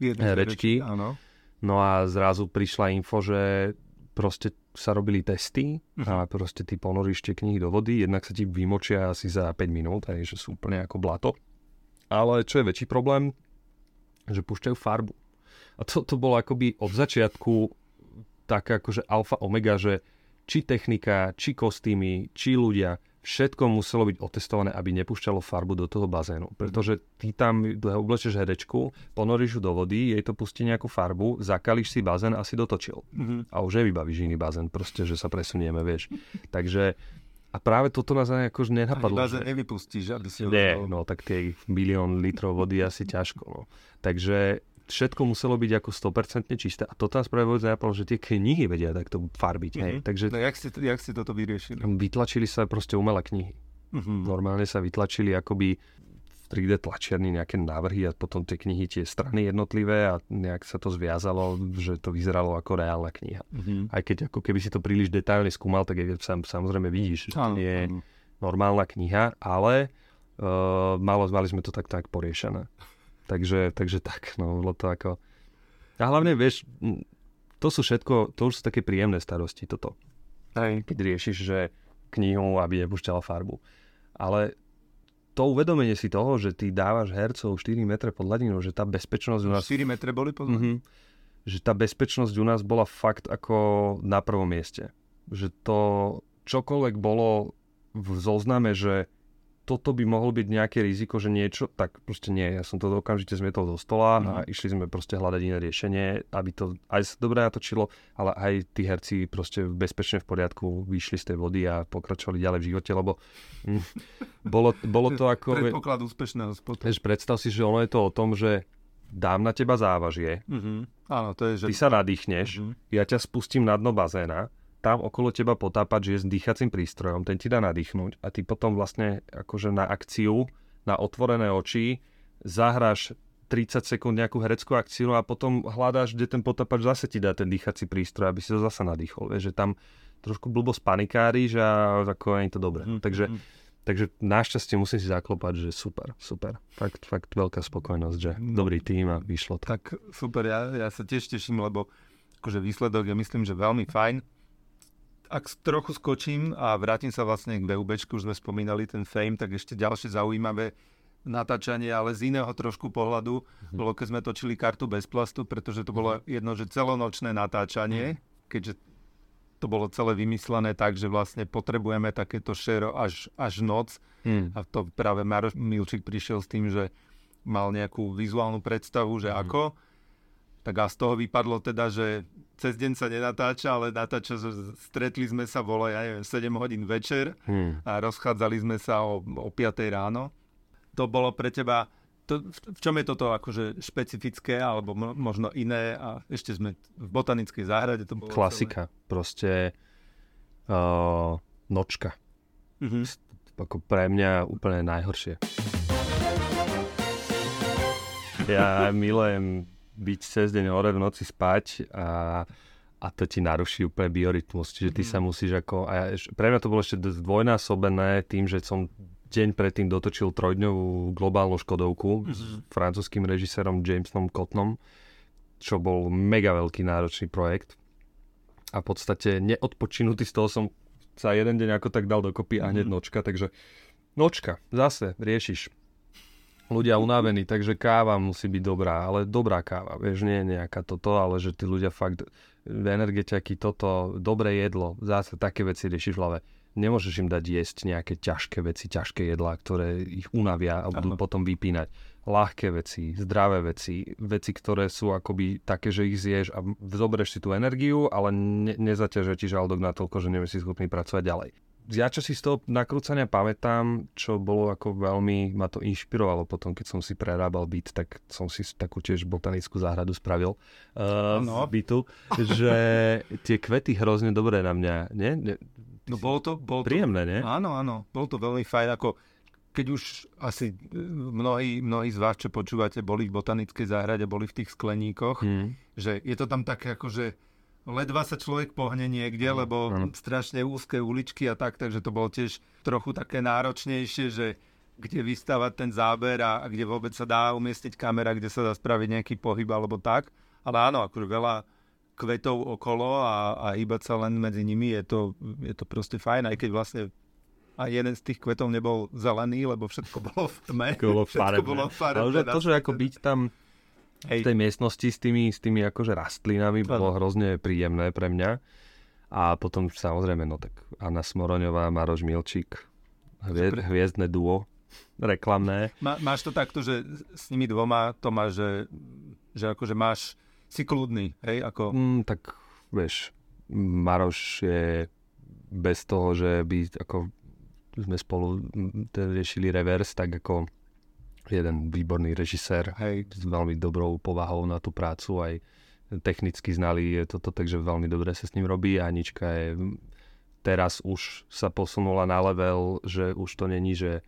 jedny herečky. Áno. No a zrazu prišla info, že proste sa robili testy a proste ty ponoríš tie knihy do vody, jednak sa ti vymočia asi za 5 minút, hej, že sú úplne ako blato. Ale čo je väčší problém, že púšťajú farbu. A to, to bolo akoby od začiatku taká akože alfa omega, že či technika, či kostýmy, či ľudia, všetko muselo byť otestované, aby nepúšťalo farbu do toho bazénu. Pretože ty tam oblečeš herečku, ponoríš ju do vody, jej to pustí nejakú farbu, zakalíš si bazén a si dotočil. Mhm. A už nevybavíš iný bazén, proste, že sa presunieme, vieš. Takže a práve toto nás ani akože Ani nenapadlo. bazén že- nevypustíš, aby si nie, no tak tie milión litrov vody asi ťažko. No. Takže všetko muselo byť ako 100% čisté. A toto nás práve vôbec nenapadlo, že tie knihy vedia takto farbiť. Hej. Mhm. Takže No jak ste, to- jak ste toto vyriešili? vytlačili sa proste umelé knihy. Mhm. Normálne sa vytlačili akoby v 3D tlačiarni nejaké návrhy a potom tie knihy, tie strany jednotlivé a nejak sa to zviazalo, že to vyzeralo ako reálna kniha. Mhm. Aj keď ako keby si to príliš detailne skúmal, tak je, sam, samozrejme vidíš, že to je normálna kniha, ale uh, malo, mali sme to tak tak poriešené. Takže, takže tak, no bolo to ako... A hlavne, vieš, to sú všetko, to už sú také príjemné starosti, toto. Hej. Keď riešiš, že knihu, aby nepúšťala farbu. Ale to uvedomenie si toho, že ty dávaš hercov 4 metre pod hladinou, že tá bezpečnosť u nás... 4 metre boli podľa Mhm. Že tá bezpečnosť u nás bola fakt ako na prvom mieste. Že to čokoľvek bolo v zozname, že toto by mohlo byť nejaké riziko, že niečo, tak proste nie. Ja som to okamžite zmietol zo stola a išli sme proste hľadať iné riešenie, aby to aj sa dobre natočilo, ale aj tí herci proste bezpečne v poriadku vyšli z tej vody a pokračovali ďalej v živote, lebo mm, bolo, bolo to ako... Predpoklad úspešného spotu. Predstav si, že ono je to o tom, že dám na teba závažie, Mhm. Áno, to je, že... ty sa nadýchneš, Mhm. ja ťa spustím na dno bazéna, tam okolo teba potápať, že je s dýchacím prístrojom, ten ti dá nadýchnuť a ty potom vlastne akože na akciu, na otvorené oči, zahráš 30 sekúnd nejakú hereckú akciu a potom hľadáš, kde ten potápač zase ti dá ten dýchací prístroj, aby si to zase nadýchol. Vieš, že tam trošku blbo spanikáriš a ako je to dobré. Mhm, Takže, mhm. takže našťastie musím si zaklopať, že super, super. Fakt, fakt veľká spokojnosť, že No. dobrý tým a vyšlo to. Tak super, ja, ja sa tiež teším, lebo akože výsledok je myslím, že veľmi fajn. Ak trochu skočím a vrátim sa vlastne k VUBčku, už sme spomínali ten Fame, tak ešte ďalšie zaujímavé natáčanie, ale z iného trošku pohľadu, bolo keď sme točili kartu bez plastu, pretože to bolo jedno, že celonočné natáčanie, keďže to bolo celé vymyslené tak, že vlastne potrebujeme takéto šero až, až noc, Hmm. a to práve Maroš Milčík prišiel s tým, že mal nejakú vizuálnu predstavu, že ako. Tak a z toho vypadlo teda, že cez deň sa nenatáča, ale natáča, že stretli sme sa, bolo, ja neviem, 7 hodín večer Hmm. a rozchádzali sme sa o, o 5 ráno. To bolo pre teba, to, v, čom je toto akože špecifické, alebo mo, možno iné a ešte sme v botanickej záhrade. To bolo Klasika. Proste uh, nočka. Celé. Mhm. Ako pre mňa úplne najhoršie. Ja milujem byť cez deň hore v noci spať a, a to ti naruší úplne biorytmus. Čiže ty sa musíš ako... A ja, pre mňa to bolo ešte dvojnásobené tým, že som deň predtým dotočil trojdňovú globálnu Škodovku s francúzským režisérom Jamesom Cottonom, čo bol mega veľký náročný projekt. A v podstate neodpočinutý z toho som sa jeden deň ako tak dal dokopy a hneď nočka, takže nočka, zase riešiš. Ľudia unavení, takže káva musí byť dobrá, ale dobrá káva, vieš, nie je nejaká toto, ale že tí ľudia fakt energetiaky, toto, dobré jedlo, zase také veci riešiš v hlave. Nemôžeš im dať jesť nejaké ťažké veci, ťažké jedlá, ktoré ich unavia a budú Áno. potom vypínať. Ľahké veci, zdravé veci, veci, ktoré sú akoby také, že ich zješ a zoberieš si tú energiu, ale ne, nezaťažuje ti žalúdok natoľko, že nevieš si schopný pracovať ďalej. Ja čo si z toho nakrúcania pamätám, čo bolo ako veľmi, ma to inšpirovalo potom, keď som si prerábal byt, tak som si takú tiež botanickú záhradu spravil uh, Áno. v bytu, že tie kvety hrozne dobré na mňa, nie? nie? No bolo to, bolo to, Príjemné, nie? áno, áno, bolo to veľmi fajn, ako keď už asi e, mnohí, mnohí z vás, čo počúvate, boli v botanickej záhrade, boli v tých skleníkoch, Hmm. že je to tam také ako, že ledva sa človek pohne niekde, lebo áno. strašne úzke uličky a tak, takže to bolo tiež trochu také náročnejšie, že kde vystavať ten záber a, a kde vôbec sa dá umiestniť kamera, kde sa dá spraviť nejaký pohyb alebo tak. Ale áno, akože veľa kvetov okolo a, a hýbať sa len medzi nimi je to, je to proste fajn, aj keď vlastne a jeden z tých kvetov nebol zelený, lebo všetko bolo v tme. Všetko bolo všetko farebné. bolo farebné. Ale že to, že ako byť tam v Hej, tej miestnosti s tými, s tými akože rastlinami bolo hrozne príjemné pre mňa. A potom samozrejme, no tak Anna Smoroňová, Maroš Milčík, hvie, Super. hviezdne duo, reklamné. Má, máš to takto, že s nimi dvoma to máš, že, že akože máš, si kľudný, hej, ako... Mm, tak vieš, Maroš je bez toho, že by ako sme spolu ten riešili reverse, tak ako jeden výborný režisér Hej, s veľmi dobrou povahou na tú prácu, aj technicky znali je toto, takže veľmi dobre sa s ním robí a Anička je teraz už sa posunula na level, že už to není, že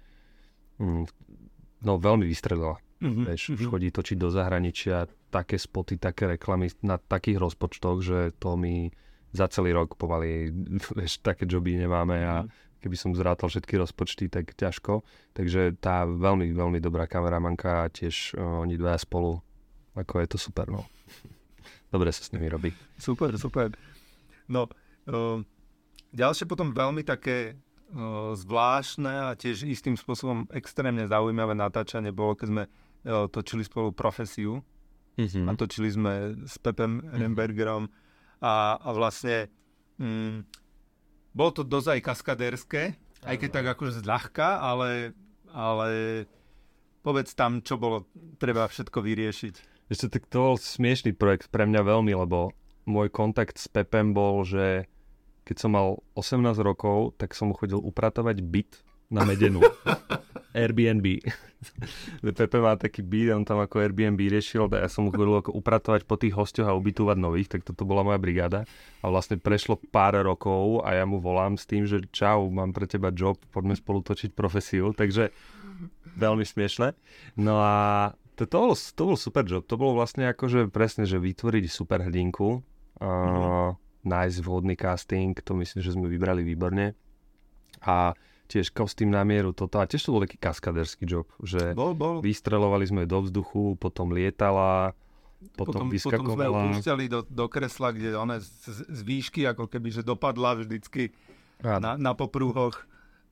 mm, no veľmi vystrelila. Mhm, Vieš, už mhm. chodí točiť do zahraničia také spoty, také reklamy na takých rozpočtoch, že to my za celý rok pomaly, vieš, také joby nemáme a Mhm. Keby som zrátal všetky rozpočty, tak ťažko. Takže tá veľmi, veľmi dobrá kameramanka a tiež uh, oni dvaja spolu, ako je to super, no. Dobre sa s nimi robí. Super, super. No, uh, ďalšie potom veľmi také uh, zvláštne a tiež istým spôsobom extrémne zaujímavé natáčanie bolo, keď sme uh, točili spolu profesiu. Mm-hmm. A točili sme s Pepem Rembergerom a, a vlastne mm, bolo to dosť aj kaskadérske, aj keď tak akože zľahka, ale, ale povedz tam, čo bolo treba všetko vyriešiť. Ešte tak to bol smiešný projekt pre mňa veľmi, lebo môj kontakt s Pepem bol, že keď som mal 18 rokov, tak som mu chodil upratovať byt na Medenu. Airbnb. Pepe má taký byt, on tam ako Airbnb riešil, a ja som mu chodil ako upratovať po tých hostoch a ubytovať nových, tak toto bola moja brigáda. A vlastne prešlo pár rokov a ja mu volám s tým, že čau, mám pre teba job, poďme spolu točiť profesiu, takže veľmi smiešne. No a to, to, bol, to bol super job. To bolo vlastne akože presne, že vytvoriť super hrdinku, uh, nájsť vhodný casting, to myslím, že sme vybrali výborne. A tiež kostým na mieru toto. A tiež to bol taký kaskaderský job, že Bol, bol. vystrelovali sme ju do vzduchu, potom lietala, potom, potom potom, sme ju vyskakovala. púšťali do, do kresla, kde ona z, z, výšky, ako keby, že dopadla vždycky na, na poprúhoch.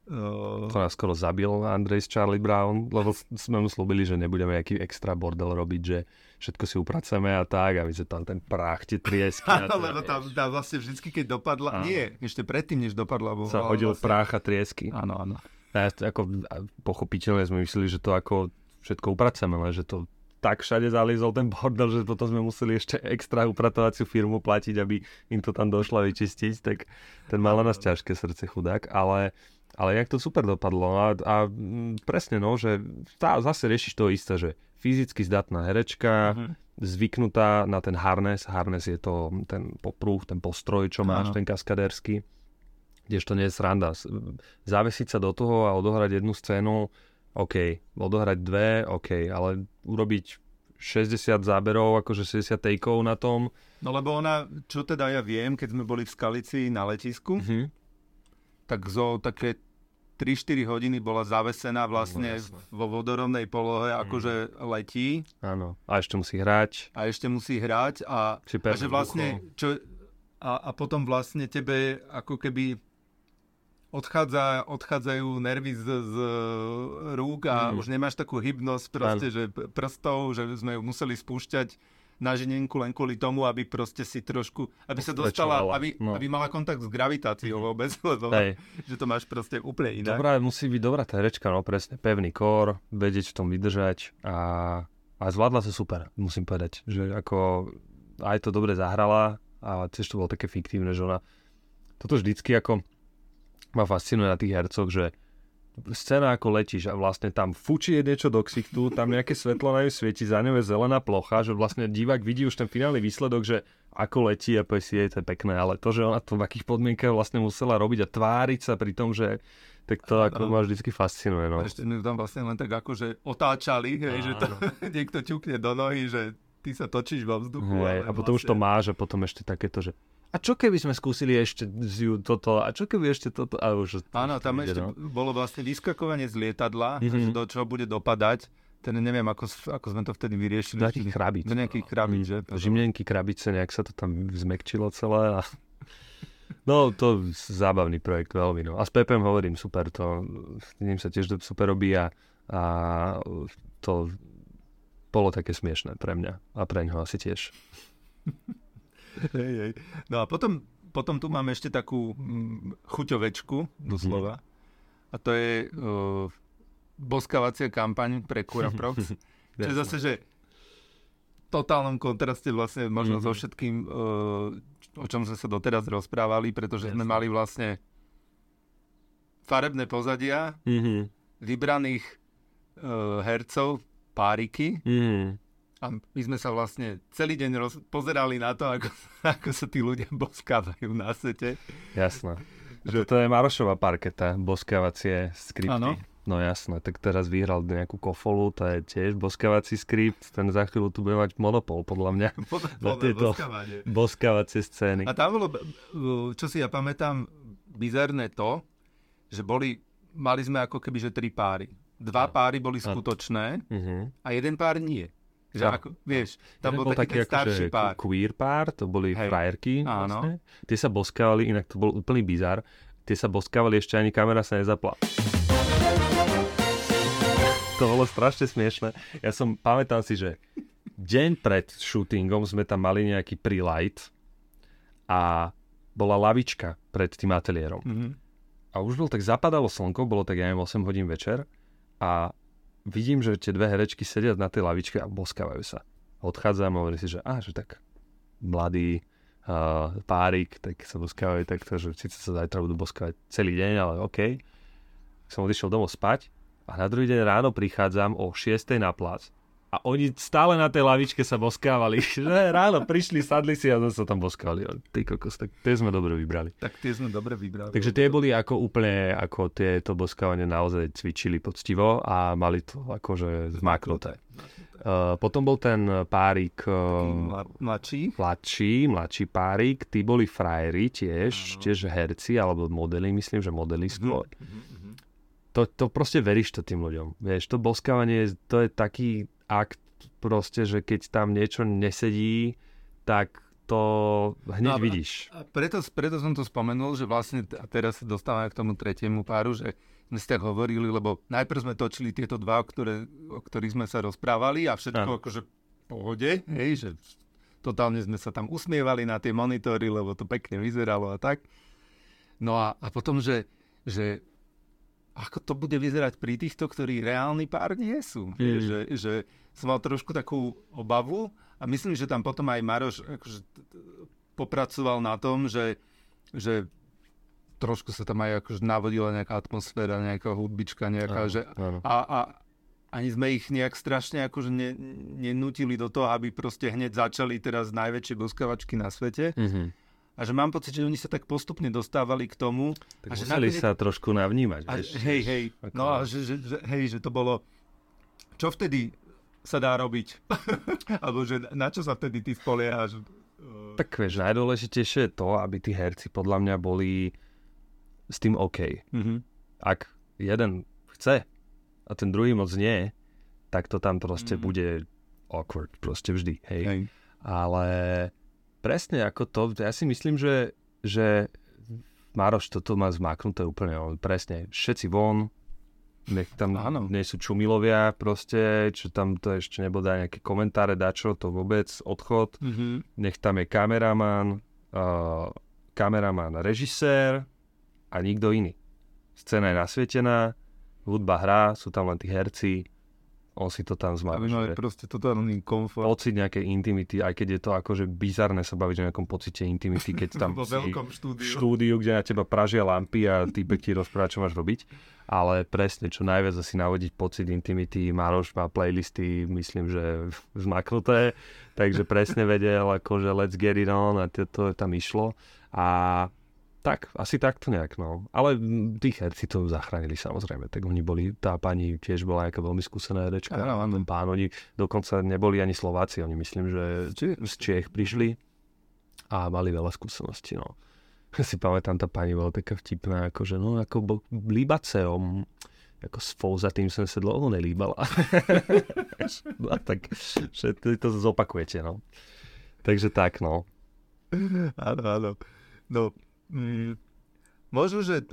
Uh, to nás skoro zabil Andrej z Charlie Brown, lebo sme mu slúbili, že nebudeme nejaký extra bordel robiť, že všetko si upraceme a tak, a my sme tam ten prach, tie triesky. to- lebo tam, tam vlastne vždycky, keď dopadla, Áno. nie, ešte predtým, než dopadla. Bo, sa hodil vlastne, prach a triesky. Áno, áno. A ako, pochopiteľne sme mysleli, že to ako všetko upraceme, že to tak všade zaliezol ten bordel, že potom sme museli ešte extra upratovaciu firmu platiť, aby im to tam došlo vyčistiť, tak ten mal na nás ťažké srdce chudák, ale, ale jak to super dopadlo a, a presne no, že tá, zase riešiš to isté, že fyzicky zdatná herečka, Mhm. zvyknutá na ten harness, harness je to ten popruh, ten postroj, čo máš, Áno. ten kaskadérsky, kdežto nie je sranda. Zavesiť sa do toho a odohrať jednu scénu, OK, odohrať dve, OK, ale urobiť 60 záberov, akože 60 takeov na tom. No lebo ona, čo teda ja viem, keď sme boli v Skalici na letisku, Mhm. tak zo také 3-4 hodiny bola zavesená vlastne No, vo vodorovnej polohe, akože letí Áno. A ešte musí hrať. a ešte musí hrať a, a že vlastne, čo, a, a potom vlastne tebe ako keby odchádza, odchádzajú nervy z, z rúk a Mhm. už nemáš takú hybnosť proste, že p- prstov, že sme ju museli spúšťať na ženenku len kvôli tomu, aby proste si trošku, aby sa dostala, aby, no. aby mala kontakt s gravitáciou vôbec, lebo Hej. že to máš proste úplne inak. Dobrá, musí byť dobrá tá herečka, no presne, pevný kór, vedieť v tom vydržať a, a zvládla to super, musím povedať, že ako aj to dobre zahrala a tiež to bolo také fiktívne, že ona toto vždycky ako ma fascinuje na tých hercoch, že scéna ako letíš a vlastne tam fučí niečo do ksichtu, tam nejaké svetlo na ňu svieti, za ňou je zelená plocha, že vlastne divák vidí už ten finálny výsledok, že ako letí a povie si, je to pekné, ale to, že ona to v akých podmienkach vlastne musela robiť a tváriť sa pri tom, že tak to ako ma vždycky fascinuje. No. A ešte tam vlastne len tak akože otáčali, hej, že to niekto ťukne do nohy, že ty sa točíš vo vzduchu. Hej, a potom vlastne... už to má, že potom ešte takéto, že a čo keby sme skúsili ešte toto, a čo keby ešte toto, a už... Áno, tam ešte no. bolo vlastne vyskakovanie z lietadla, mm-hmm. do čoho bude dopadať. Ten neviem, ako, ako sme to vtedy vyriešili. Do nejakých krabíc. Do nejakých krabíc, že? Žimnenky, krabice, nejak sa to tam zmekčilo celé a... No, to zábavný projekt, veľmi. No. A s Pepem hovorím, super, to s ním sa tiež super robí a, a to bolo také smiešné pre mňa a pre ňoho asi tiež. hej, hej. No a potom, potom tu máme ešte takú mm, chuťovečku, doslova. Mm-hmm. A to je uh, boskávacia kampaň pre Cura Prox. čo je zase, že v totálnom kontraste vlastne možno mm-hmm. so všetkým, uh, o čom sme sa doteraz rozprávali, pretože yes. sme mali vlastne farebné pozadia, mm-hmm. vybraných uh, hercov, páriky, mm-hmm a my sme sa vlastne celý deň roz- pozerali na to, ako, ako sa tí ľudia boskávajú na svete. Jasné. Že... To je Marošová parketa, boskávacie skripty. Áno. No jasné, tak teraz vyhral nejakú kofolu, to je tiež boskávací skript, ten za chvíľu tu bude mať monopol, podľa mňa. na tieto boskávacie scény. A tam bolo, čo si ja pamätám, bizarné to, že boli, mali sme ako keby, že tri páry. Dva páry boli skutočné uh-huh. a jeden pár nie. Že ja. ako, vieš, tam bol, bol taký, taký starší akože pár. queer pár, to boli Hej. frajerky. Áno. Vlastne. Tie sa boskávali, inak to bol úplný bizar. Tie sa boskávali, ešte ani kamera sa nezapla. To bolo strašne smiešne. Ja som, pamätám si, že deň pred shootingom sme tam mali nejaký pre-light a bola lavička pred tým ateliérom. Mm-hmm. A už bol tak zapadalo slnko, bolo tak, ja neviem, 8 hodín večer a vidím, že tie dve herečky sedia na tej lavičke a boskávajú sa. Odchádzam a hovorím si, že, á, že tak mladý uh, párik, tak sa boskávajú takto, že síce sa zajtra budú boskávať celý deň, ale OK. Som odišiel domov spať a na druhý deň ráno prichádzam o 6. na plac a oni stále na tej lavičke sa boskávali. Ráno prišli, sadli si a sa tam boskávali. Ty kokos, tak tie sme dobre vybrali. Tak tie sme dobre vybrali. Takže tie boli ako úplne, ako tieto boskávanie naozaj cvičili poctivo a mali to akože zmaknuté. Uh, potom bol ten párik uh, mladší. mladší, mladší párik, tí boli frajeri tiež, ano. tiež herci alebo modely, myslím, že modely skôr. Mm-hmm. To, to proste veríš to tým ľuďom. Vieš, to boskávanie, to je taký akt proste, že keď tam niečo nesedí, tak to hneď no vidíš. A preto, preto som to spomenul, že vlastne a teraz sa dostávame k tomu tretiemu páru, že sme tak hovorili, lebo najprv sme točili tieto dva, ktoré, o ktorých sme sa rozprávali a všetko ano. akože pohode, hej, že totálne sme sa tam usmievali na tie monitory, lebo to pekne vyzeralo a tak. No a, a potom, že, že ako to bude vyzerať pri týchto, ktorí reálni pár nie sú. Mm. Že, že som mal trošku takú obavu a myslím, že tam potom aj Maroš akože, popracoval na tom, že, že trošku sa tam aj akože navodila nejaká atmosféra, nejaká hudbička, nejaká, áno, že, áno. A, a ani sme ich nejak strašne akože ne, nenutili do toho, aby proste hneď začali teraz najväčšie boskavačky na svete. Mm-hmm a že mám pocit, že oni sa tak postupne dostávali k tomu. Tak a že museli nakoniec... sa trošku navnímať. A, vieš, hej, hej, ako... no a že, že, že, hej, že to bolo, čo vtedy sa dá robiť? Alebo že na čo sa vtedy ty spoliehaš? Tak vieš, najdôležitejšie je to, aby tí herci podľa mňa boli s tým OK. Mm-hmm. Ak jeden chce a ten druhý moc nie, tak to tam proste mm. bude awkward, proste vždy, hej. hej. Ale presne ako to, ja si myslím, že, že Maroš toto má zmaknuté úplne, presne, všetci von, nech tam Áno. nie sú čumilovia proste, čo tam to ešte nebodá nejaké komentáre, dačo, to vôbec, odchod, mm-hmm. nech tam je kameraman, uh, kameraman, režisér a nikto iný. Scéna je nasvietená, hudba hrá, sú tam len tí herci, On si to tam zmal. Aby mali proste totálny komfort. Pocit nejakej intimity, aj keď je to akože bizarné sa baviť o nejakom pocite intimity, keď tam Vo si veľkom v štúdiu. štúdiu, kde na teba pražia lampy a týpek ti rozpráva, čo máš robiť. Ale presne, čo najviac asi navodiť pocit intimity, Maroš má playlisty, myslím, že zmaknuté, takže presne vedel, akože let's get it on a to, to tam išlo. A tak, asi takto nejak, no. Ale tí herci to zachránili samozrejme, tak oni boli, tá pani tiež bola nejaká veľmi skúsená herečka. Áno. Ten pán, oni dokonca neboli ani Slováci, oni myslím, že z Čiech prišli a mali veľa skúseností, no. Si pamätám, tá pani bola taká vtipná, akože no, ako bo, líbaceom, ako s tým som sa dlho nelíbala. no, tak, že to, to zopakujete, no. Takže tak, no. Áno, áno. No, mm, možno, že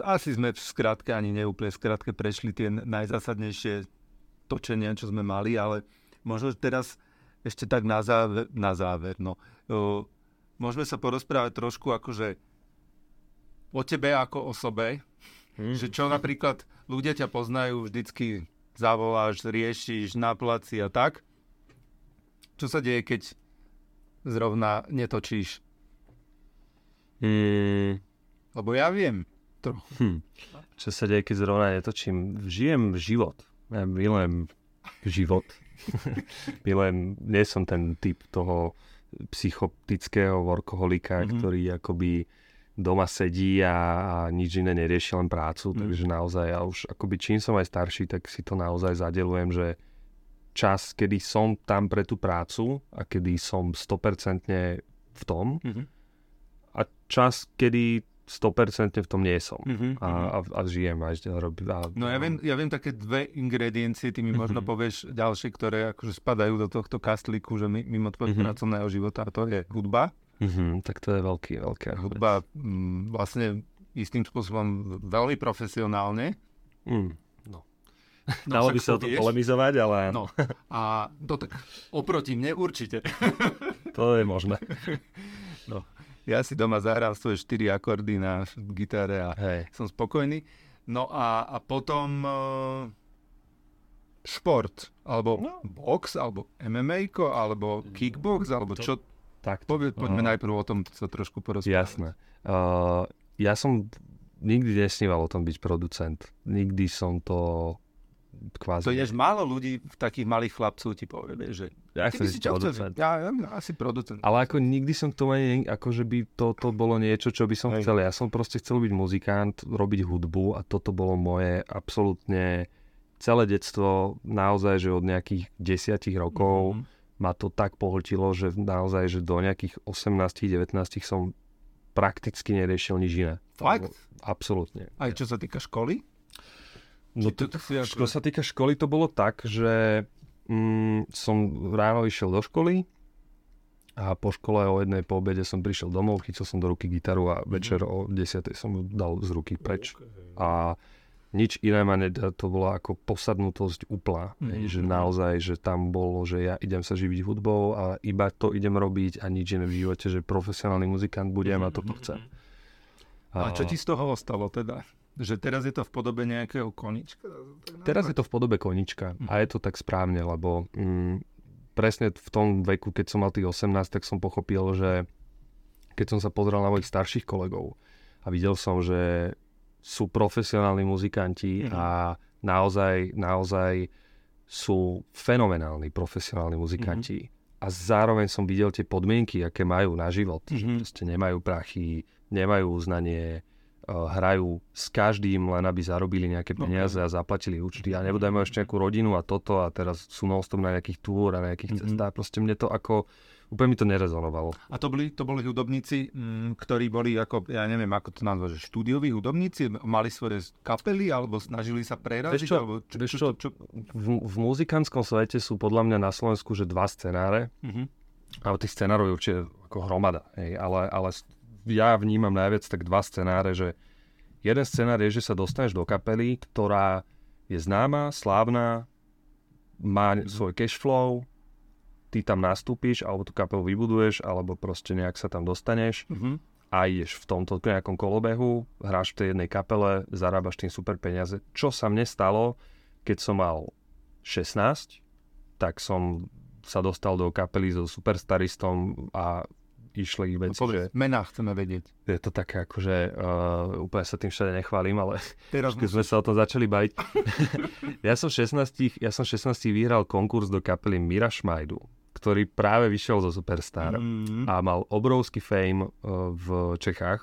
asi sme v skratke, ani neúplne v skratke prešli tie najzásadnejšie točenia, čo sme mali, ale možno že teraz ešte tak na záver, na záver no. Môžeme sa porozprávať trošku akože o tebe ako osobe, Hm. že čo napríklad ľudia ťa poznajú, vždycky zavoláš, riešiš na placi a tak. Čo sa deje, keď zrovna netočíš? Mm, Lebo ja viem. Trochu. hm. Čo sa deje, keď zrovna netočím? Žijem život. Ja milujem život. milujem, nie som ten typ toho psychotického workoholika, Mhm. mm-hmm. ktorý akoby doma sedí a, a nič iné nerieši, len prácu. Mm. Takže naozaj, ja už akoby čím som aj starší, tak si to naozaj zadelujem, že čas, kedy som tam pre tú prácu a kedy som 100% v tom Mhm. A čas, kedy 100% v tom nie som. Mhm, A, a, a žijem a, robím. A, No ja viem, ja viem také dve ingrediencie, ty mi možno Mhm. povieš ďalšie, ktoré akože spadajú do tohto kastlíku, že mi- mimo tvojho Mhm. pracovného života, a to je hudba. Mhm, tak to je veľký, veľký argument. Hudba mm, vlastne istým spôsobom veľmi profesionálne. Mm, no. No, Dalo by sa o vieš. polemizovať, ale No a to tak oproti mne určite. to je možné. Ja si doma zahrám svoje štyri akordy na gitare a Hej. som spokojný. No a, a potom uh, šport, alebo No. box, alebo MMA, alebo kickbox, alebo To- čo. Tak, poďme Aha. najprv o tom sa trošku porozprávať. jasné. Uh, ja som nikdy nesníval o tom byť producent. Nikdy som to kvázi... To je málo ľudí, takých malých chlapcov ti povie, že ja chcem si chcel? producent. Ja, ja, asi producent. Ale ako nikdy som tomu ani, ako že by to, to bolo niečo, čo by som Hej. chcel. Ja som proste chcel byť muzikant, robiť hudbu a toto bolo moje absolútne celé detstvo, naozaj, že od nejakých desiatich rokov Mhm. ma to tak pohltilo, že naozaj, že do nejakých 18-19 som prakticky neriešil nič iné. Fakt? Absolútne. Aj čo sa týka školy? No to, to si ako- čo sa týka školy, to bolo tak, že mm, som ráno išiel do školy a po škole o jednej po obede som prišiel domov, chytil som do ruky gitaru a večer o 10. som ju dal z ruky preč. A nič iné ma nedá, to bola ako posadnutosť úplná. Mhm. Mm-hmm. Že naozaj, že tam bolo, že ja idem sa živiť hudbou a iba to idem robiť a nič iné v živote, že profesionálny muzikant budem a toto chcem. A čo ti z toho ostalo teda? Že teraz je to v podobe nejakého konička? Teraz je to v podobe konička a je to tak správne, lebo mm, presne v tom veku, keď som mal tých 18, tak som pochopil, že keď som sa pozrel na mojich starších kolegov a videl som, že sú profesionálni muzikanti Mhm. a naozaj, naozaj sú fenomenálni profesionálni muzikanti. A zároveň som videl tie podmienky, aké majú na život. Že Mhm. proste nemajú prachy, nemajú uznanie, hrajú s každým len aby zarobili nejaké No, peniaze a zaplatili účty a nebudú majú ešte nejakú rodinu a toto a teraz sú non na nejakých túr a nejakých Mhm. cestách. Proste mne to ako, úplne mi to nerezonovalo. A to boli, to boli hudobníci, mm, ktorí boli ako, ja neviem, ako to nazvať, že štúdioví hudobníci, mali svoje kapely, alebo snažili sa preraziť, Vieš čo, alebo čo, vieš čo, čo, čo? V, v muzikantskom svete sú podľa mňa na Slovensku že dva scenáre, Mhm. ale tých scenárov je určite ako hromada, hej, ale, ale ja vnímam najviac tak dva scenáre, že jeden scenár je, že sa dostaneš do kapely, ktorá je známa, slávna, má svoj cash flow, ty tam nastúpiš, alebo tú kapelu vybuduješ, alebo proste nejak sa tam dostaneš Mhm. a ideš v tomto nejakom kolobehu, hráš v tej jednej kapele, zarábaš tým super peniaze. Čo sa mne stalo, keď som mal 16, tak som sa dostal do kapely so superstaristom a išli No, veci, povedz, že mená chceme vedieť. je to také akože uh, úplne sa tým všade nechválim, ale Teraz keď sme sa o tom začali baviť. ja som 16, ja som 16 vyhral konkurs do kapely Mira Šmajdu, ktorý práve vyšiel zo Superstar Mm. a mal obrovský fame uh, v Čechách.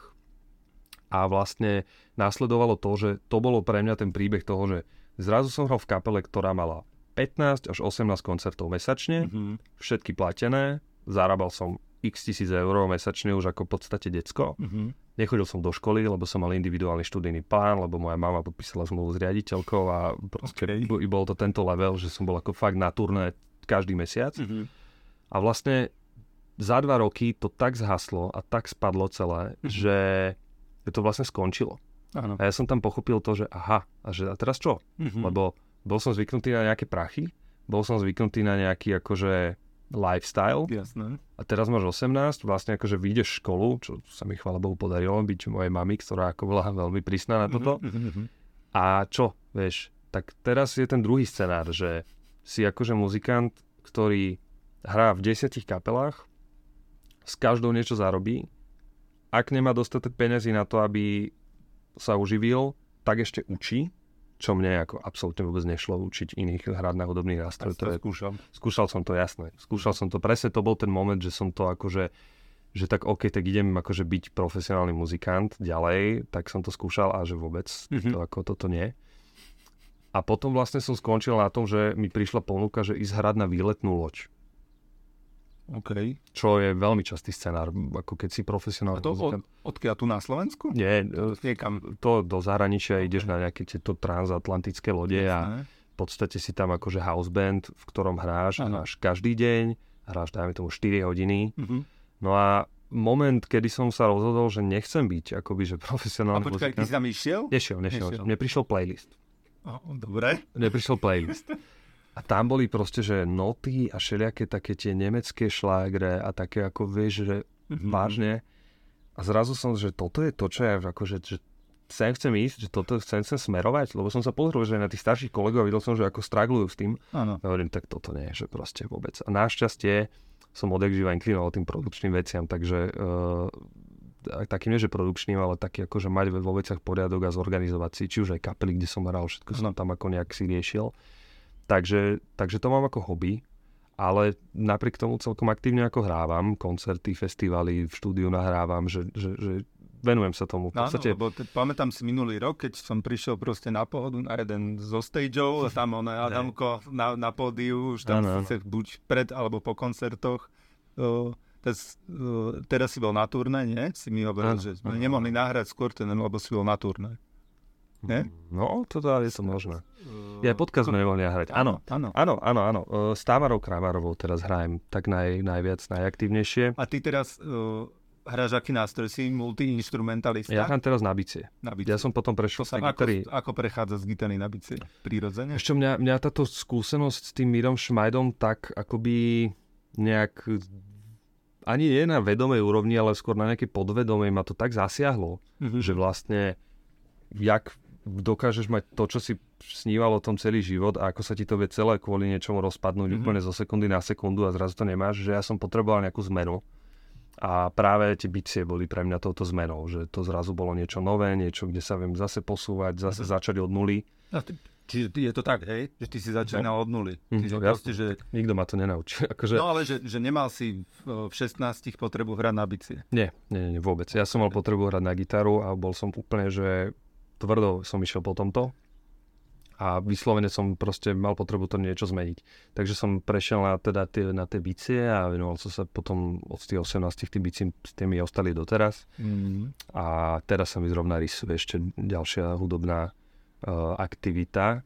A vlastne následovalo to, že to bolo pre mňa ten príbeh toho, že zrazu som hral v kapele, ktorá mala 15 až 18 koncertov mesačne, Mhm. všetky platené, zarábal som x tisíc eur mesačne už ako v podstate decko. Mhm. Nechodil som do školy, lebo som mal individuálny študijný plán, lebo moja mama podpísala zmluvu s riaditeľkou a proste okay. bol to tento level, že som bol ako fakt na turné každý mesiac. Mhm. A vlastne za dva roky to tak zhaslo a tak spadlo celé, Mhm. že to vlastne skončilo. Áno. A ja som tam pochopil to, že aha, a že a teraz čo? Mhm. Lebo bol som zvyknutý na nejaké prachy, bol som zvyknutý na nejaký akože lifestyle Jasné. a teraz máš 18, vlastne akože vyjdeš školu, čo sa mi chvála Bohu podarilo byť mojej mami, ktorá ako bola veľmi prísna na toto. Mhm, mhm. A čo, vieš, tak teraz je ten druhý scenár, že si akože muzikant, ktorý hrá v desiatich kapelách, s každou niečo zarobí, ak nemá dostatok peniazy na to, aby sa uživil, tak ešte učí, čo mne ako absolútne vôbec nešlo učiť iných hrať na hudobný nástroj. To je, skúšam. skúšal som to, jasné. Skúšal som to, presne to bol ten moment, že som to akože že tak OK, tak idem akože byť profesionálny muzikant ďalej, tak som to skúšal a že vôbec Mhm. to ako toto nie. A potom vlastne som skončil na tom, že mi prišla ponuka, že ísť hrať na výletnú loď. OK. Čo je veľmi častý scenár, ako keď si A profesionálny to od, odkiaľ tu na Slovensku? Nie, e, Niekam. to do zahraničia ideš na nejaké tieto transatlantické lode a Jasné. v podstate si tam akože house band, v ktorom hráš, Áno. hráš každý deň, hráš dajme tomu 4 hodiny Mhm. No a moment, kedy som sa rozhodol, že nechcem byť akoby, že A profesionálny počkaj, ty si tam išiel? Nešiel, nešiel. Nešiel. Mne prišiel playlist. Oh, dobre. Mne prišiel playlist. A tam boli proste, že noty a všelijaké také tie nemecké šlágre a také ako vieš, že Mhm. vážne. A zrazu som, že toto je to, čo ja akože, že sem chcem ísť, že toto chcem, chcem smerovať, lebo som sa pozrel, že na tých starších kolegov videl som, že ako straglujú s tým. Áno. A hovorím, tak toto nie, že proste vôbec. A našťastie som odjak živa inklinoval tým produkčným veciam, takže uh, takým nie, že produkčným, ale taký ako, že mať vo veciach poriadok a zorganizovať si, či už aj kapely, kde som hral, všetko som tam ako nejak si riešil. Takže, takže to mám ako hobby, ale napriek tomu celkom aktívne ako hrávam, koncerty, festivaly, v štúdiu nahrávam, že, že, že venujem sa tomu. V Áno, podstate, lebo te, pamätám si minulý rok, keď som prišiel proste na pohodu na jeden zo stageov, tam ono Adamko na, na pódiu, už tam Áno, áno. sa buď pred alebo po koncertoch. O, teraz, o, teraz si bol na turné, nie? Si mi hovoril, Áno, že sme áno. nemohli nahrať skôr ten, lebo si bol na turné. Ne? No, to dá, je to možné. Ja aj podcast sme nemohli nahrať. Áno, Áno. Áno, áno, áno. E, S Támarou Kramarovou teraz hrajem tak naj, najviac, najaktívnejšie. A ty teraz o, hráš aký nástroj? Si multiinstrumentalista? Ja hrám teraz na bicie. na bicie. Ja som potom To prešiel sa, z gitary. ako, ako prechádza z gitary na bicie? Prirodzene? Ešte mňa, mňa táto skúsenosť s tým Mírom Šmajdom tak akoby nejak ani nie na vedomej úrovni, ale skôr na nejakej podvedomej ma to tak zasiahlo, Mhm. že vlastne jak dokážeš mať to, čo si sníval o tom celý život a ako sa ti to vie celé kvôli niečomu rozpadnúť Mhm. úplne zo sekundy na sekundu a zrazu to nemáš, že ja som potreboval nejakú zmenu. A práve tie bicie boli pre mňa touto zmenou, že to zrazu bolo niečo nové, niečo, kde sa viem zase posúvať, zase Mhm. začať od nuly. A ty, čiže ty, je to tak, hej? Že ty si začínal od nuly. Mhm, Čiže no, proste, že, Nikto ma to nenaučil. Akože, no ale že, že nemal si v, v 16 potrebu hrať na bicie. nie, nie, nie, vôbec. Ja som mal potrebu hrať na gitaru a bol som úplne, že tvrdo som išiel po tomto a vyslovene som proste mal potrebu to niečo zmeniť. Takže som prešiel na, teda tie, na tie bicie a venoval som sa potom od tých 18 tých bicí, s tými ostali doteraz. Mm. A teraz sa mi zrovna rysuje ešte ďalšia hudobná uh, aktivita,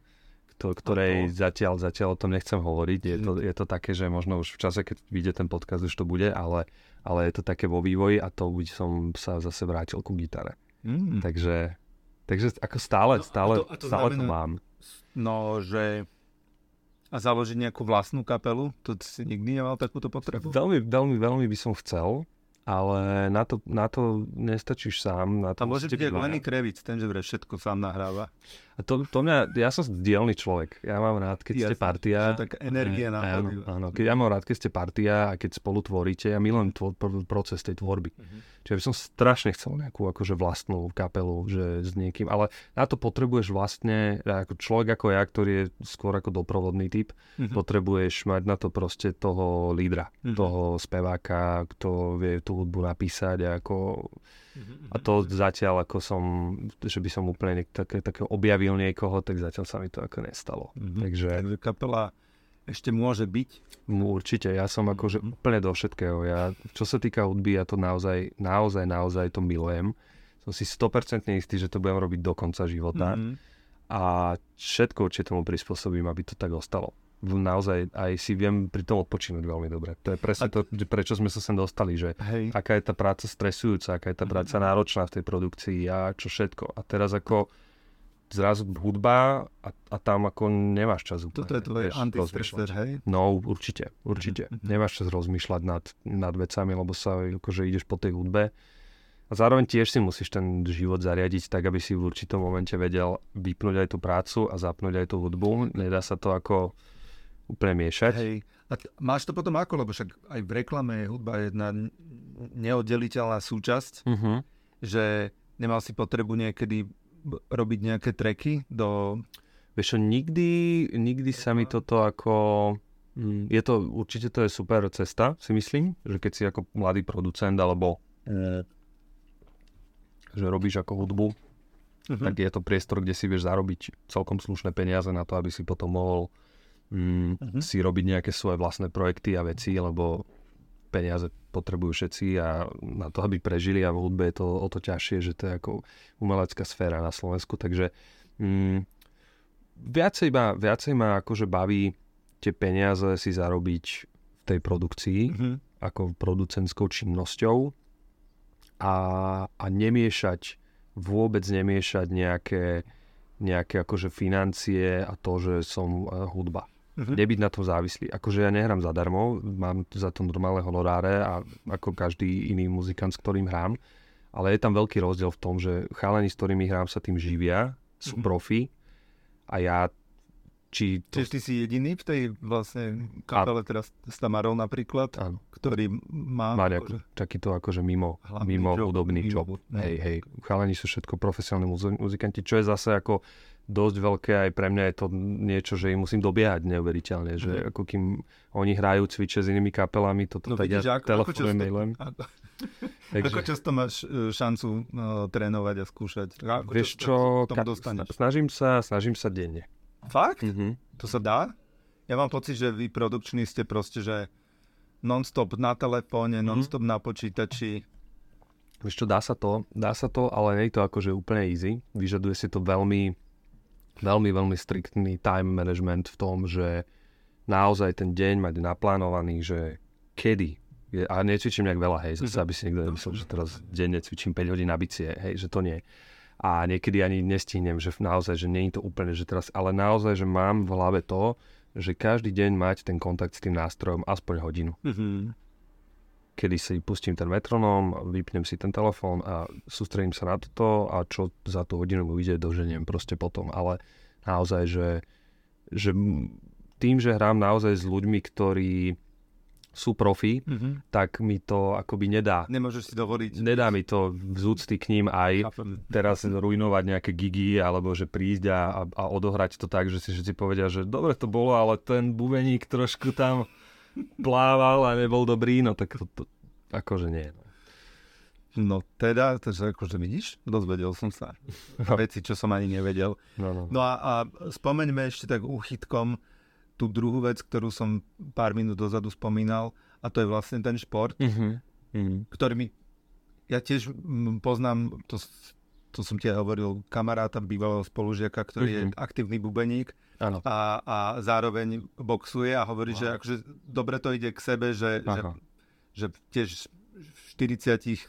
kto, ktorej zatiaľ, zatiaľ o tom nechcem hovoriť. Je to, je to také, že možno už v čase, keď vyjde ten podcast, už to bude, ale, ale je to také vo vývoji a to by som sa zase vrátil ku gitare. Mm. Takže, takže ako stále, No, a stále, to- a to stále to znamená- mám. No, že... A založiť nejakú vlastnú kapelu? To si nikdy nemal takúto potrebu? Veľmi, veľmi, veľmi by som chcel, ale na to, na to nestačíš sám. Na to Tam môže byť. Lenny Kravitz, ten, že všetko sám nahráva. To, to mňa, ja som dielný človek. Ja mám rád, keď ste Jasne, partia. tak energia áno, nachodí. áno, keď ja mám rád, keď ste partia a keď spolu tvoríte. Ja milujem tvor, pr- proces tej tvorby. Mhm. Čiže by som strašne chcel nejakú akože vlastnú kapelu, že s niekým. Ale na to potrebuješ vlastne, ako človek ako ja, ktorý je skôr ako doprovodný typ, Mhm. potrebuješ mať na to proste toho lídra, Mhm. toho speváka, kto vie tú hudbu napísať a ako a to zatiaľ ako som, že by som úplne také, také objavil niekoho, tak zatiaľ sa mi to ako nestalo. Mhm. Takže Takže kapela ešte môže byť. určite, ja som akože Mhm. úplne do všetkého. Ja, čo sa týka hudby, ja to naozaj, naozaj, naozaj to milujem. Som si 100% istý, že to budem robiť do konca života Mhm. a všetko určite tomu prispôsobím, aby to tak ostalo. Naozaj aj si viem pri tom odpočinúť veľmi dobre. To je presne to, prečo sme sa sem dostali, že Hej. aká je tá práca stresujúca, aká je tá práca náročná v tej produkcii a čo všetko. A teraz ako zrazu hudba a, a tam ako nemáš čas úplne. Toto je tvoj vieš, antistreser, rozmýšľať. hej? No určite, určite. Mhm. Nemáš čas rozmýšľať nad, nad vecami, lebo sa akože ideš po tej hudbe. A zároveň tiež si musíš ten život zariadiť tak, aby si v určitom momente vedel vypnúť aj tú prácu a zapnúť aj tú hudbu. Nedá sa to ako úplne miešať. Hej. A máš to potom ako? Lebo však aj v reklame je hudba jedna neoddeliteľná súčasť, Uh-huh. že nemal si potrebu niekedy robiť nejaké treky do... Vieš čo, nikdy, nikdy sa mi toto ako... mm, Je to, určite to je super cesta, si myslím, že keď si ako mladý producent alebo že robíš ako hudbu, Mhm. tak je to priestor, kde si vieš zarobiť celkom slušné peniaze na to, aby si potom mohol mm, Mhm. si robiť nejaké svoje vlastné projekty a veci, lebo peniaze potrebujú všetci a na to, aby prežili a v hudbe je to o to ťažšie, že to je ako umelecká sféra na Slovensku, takže mm, viacej, ma, viacej ma akože baví tie peniaze si zarobiť v tej produkcii, Mhm. ako producentskou činnosťou a, a nemiešať, vôbec nemiešať nejaké, nejaké akože financie a to, že som uh, hudba. Mhm. Nebyť na tom závislý. Akože ja nehrám zadarmo, mám za to normálne honoráre a ako každý iný muzikant, s ktorým hrám, ale je tam veľký rozdiel v tom, že chalani, s ktorými hrám, sa tým živia, sú Mhm. profi a ja či to... Čiže ty si jediný v tej vlastne kapele teraz s Tamarou napríklad, Áno. ktorý má... má akože- nejaký, takýto akože mimo, Hlavný mimo job, hudobný mimo job. no. Hej, hej. Chalani sú všetko profesionálni muzi- muzikanti, čo je zase ako dosť veľké aj pre mňa je to niečo, že im musím dobiehať neuveriteľne, že Mhm. ako kým oni hrajú, cvičia s inými kapelami, toto No tak vidíš, ja ako- ako telefonujem, často- mailujem. Ako, Takže, ako často máš e, šancu no, trénovať a skúšať? Ako vieš čo, ka- snažím sa, snažím sa denne. Fakt? Mhm. To sa dá? Ja mám pocit, že vy produkční ste proste, že non-stop na telefóne, Mhm. non-stop na počítači. Vieš čo, dá sa to, dá sa to, ale nie je to akože úplne easy. Vyžaduje si to veľmi, veľmi, veľmi striktný time management v tom, že naozaj ten deň mať naplánovaný, že kedy. Je, a necvičím nejak veľa, hej, zase, Mhm. aby si niekto nemyslel, že teraz denne cvičím 5 hodín na bicie, hej, že to nie. A niekedy ani nestihnem, že naozaj, že nie je to úplne, že teraz, ale naozaj, že mám v hlave to, že každý deň mať ten kontakt s tým nástrojom aspoň hodinu Mhm. Kedy si pustím ten metronóm, vypnem si ten telefón a sústredím sa na toto a čo za tú hodinu mi ide, doženiem proste potom. Ale naozaj, že, že tým, že hrám naozaj s ľuďmi, ktorí sú profi, Mhm. tak mi to akoby nedá. Nemôžeš si dovoliť. Nedá mi to z úcty k ním aj Chápem. teraz ruinovať nejaké gigy, alebo že prísť a, a, a odohrať to tak, že si všetci povedia, že dobre to bolo, ale ten bubeník trošku tam plával a nebol dobrý, no tak to, to akože nie. No. No teda, takže akože vidíš, dozvedel som sa. Veci, čo som ani nevedel. No, no. No a, a spomeňme ešte tak úchytkom tú druhú vec, ktorú som pár minút dozadu spomínal, a to je vlastne ten šport, Uh-huh. Uh-huh. ktorý mi... Ja tiež mm, poznám, to, to som ti hovoril, kamaráta, bývalého spolužiaka, ktorý je Mhm. aktívny bubeník Áno. a, a zároveň boxuje a hovorí, že akože dobre to ide k sebe, že, že, Aha. že tiež v 47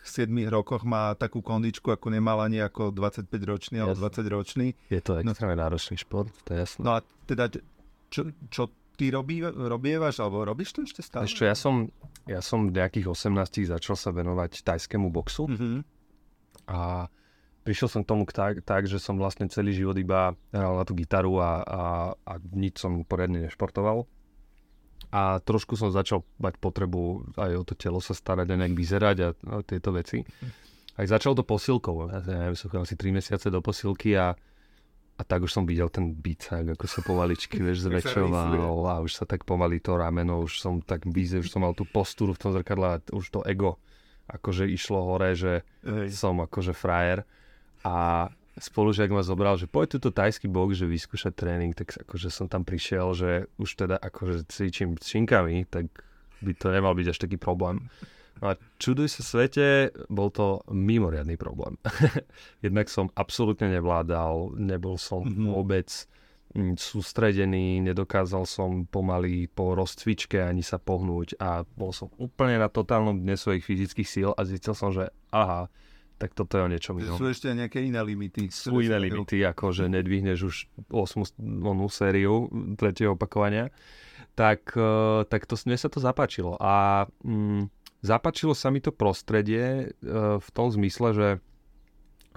rokoch má takú kondičku, ako nemal ani ako 25 ročný alebo Jasné. 20 ročný. Je to extrémne náročný šport, to je jasné. No a teda, čo, čo ty robí, robievaš, alebo robíš to ešte stále? Ešte ja som, ja som v nejakých 18 začal sa venovať tajskému boxu Mhm. a prišiel som k tomu tak, tak, že som vlastne celý život iba hral na tú gitaru a, a, a nič som poriadne nešportoval. A trošku som začal mať potrebu aj o to telo sa starať a nejak vyzerať a, a tieto veci. Aj začal to posilkou. Ja neviem, som asi 3 mesiace do posilky a, a tak už som videl ten bicák, ako sa povaličky, vieš, zväčšoval a už sa tak pomaly to rameno, už som tak víze, už som mal tú postúru v tom zrkadle a už to ego akože išlo hore, že Hej. som akože frajer a spolužiak ma zobral, že poď túto tajský box, že vyskúšať tréning, tak akože som tam prišiel, že už teda akože cvičím s šinkami, tak by to nemal byť až taký problém. No a čuduj sa svete, bol to mimoriadný problém. Jednak som absolútne nevládal, nebol som mm-hmm. vôbec mm, sústredený, nedokázal som pomaly po rozcvičke ani sa pohnúť a bol som úplne na totálnom dne svojich fyzických síl a zistil som, že aha, tak toto je o niečom inom. Sú ešte nejaké iné limity. Sú iné limity, ako že nedvihneš už 8 onú sériu tretieho opakovania. Tak, e, tak to, mne sa to zapáčilo. A mm, zapáčilo sa mi to prostredie uh, v tom zmysle, že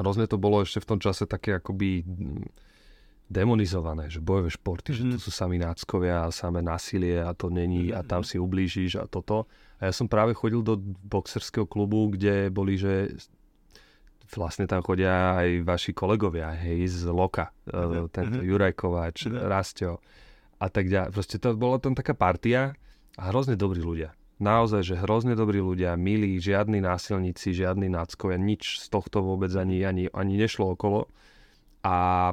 hrozne to bolo ešte v tom čase také akoby mm, demonizované, že bojové športy, mm-hmm. že to mhm. sú sami náckovia a samé násilie a to není a tam mhm. si ublížiš a toto. A ja som práve chodil do boxerského klubu, kde boli, že vlastne tam chodia aj vaši kolegovia, hej, z Loka, uh-huh. tento uh-huh. Juraj Kováč, uh-huh. Rastio a tak ďalej. Proste to bola tam taká partia a hrozne dobrí ľudia. Naozaj, že hrozne dobrí ľudia, milí, žiadni násilníci, žiadni náckovia, nič z tohto vôbec ani, ani, ani nešlo okolo. A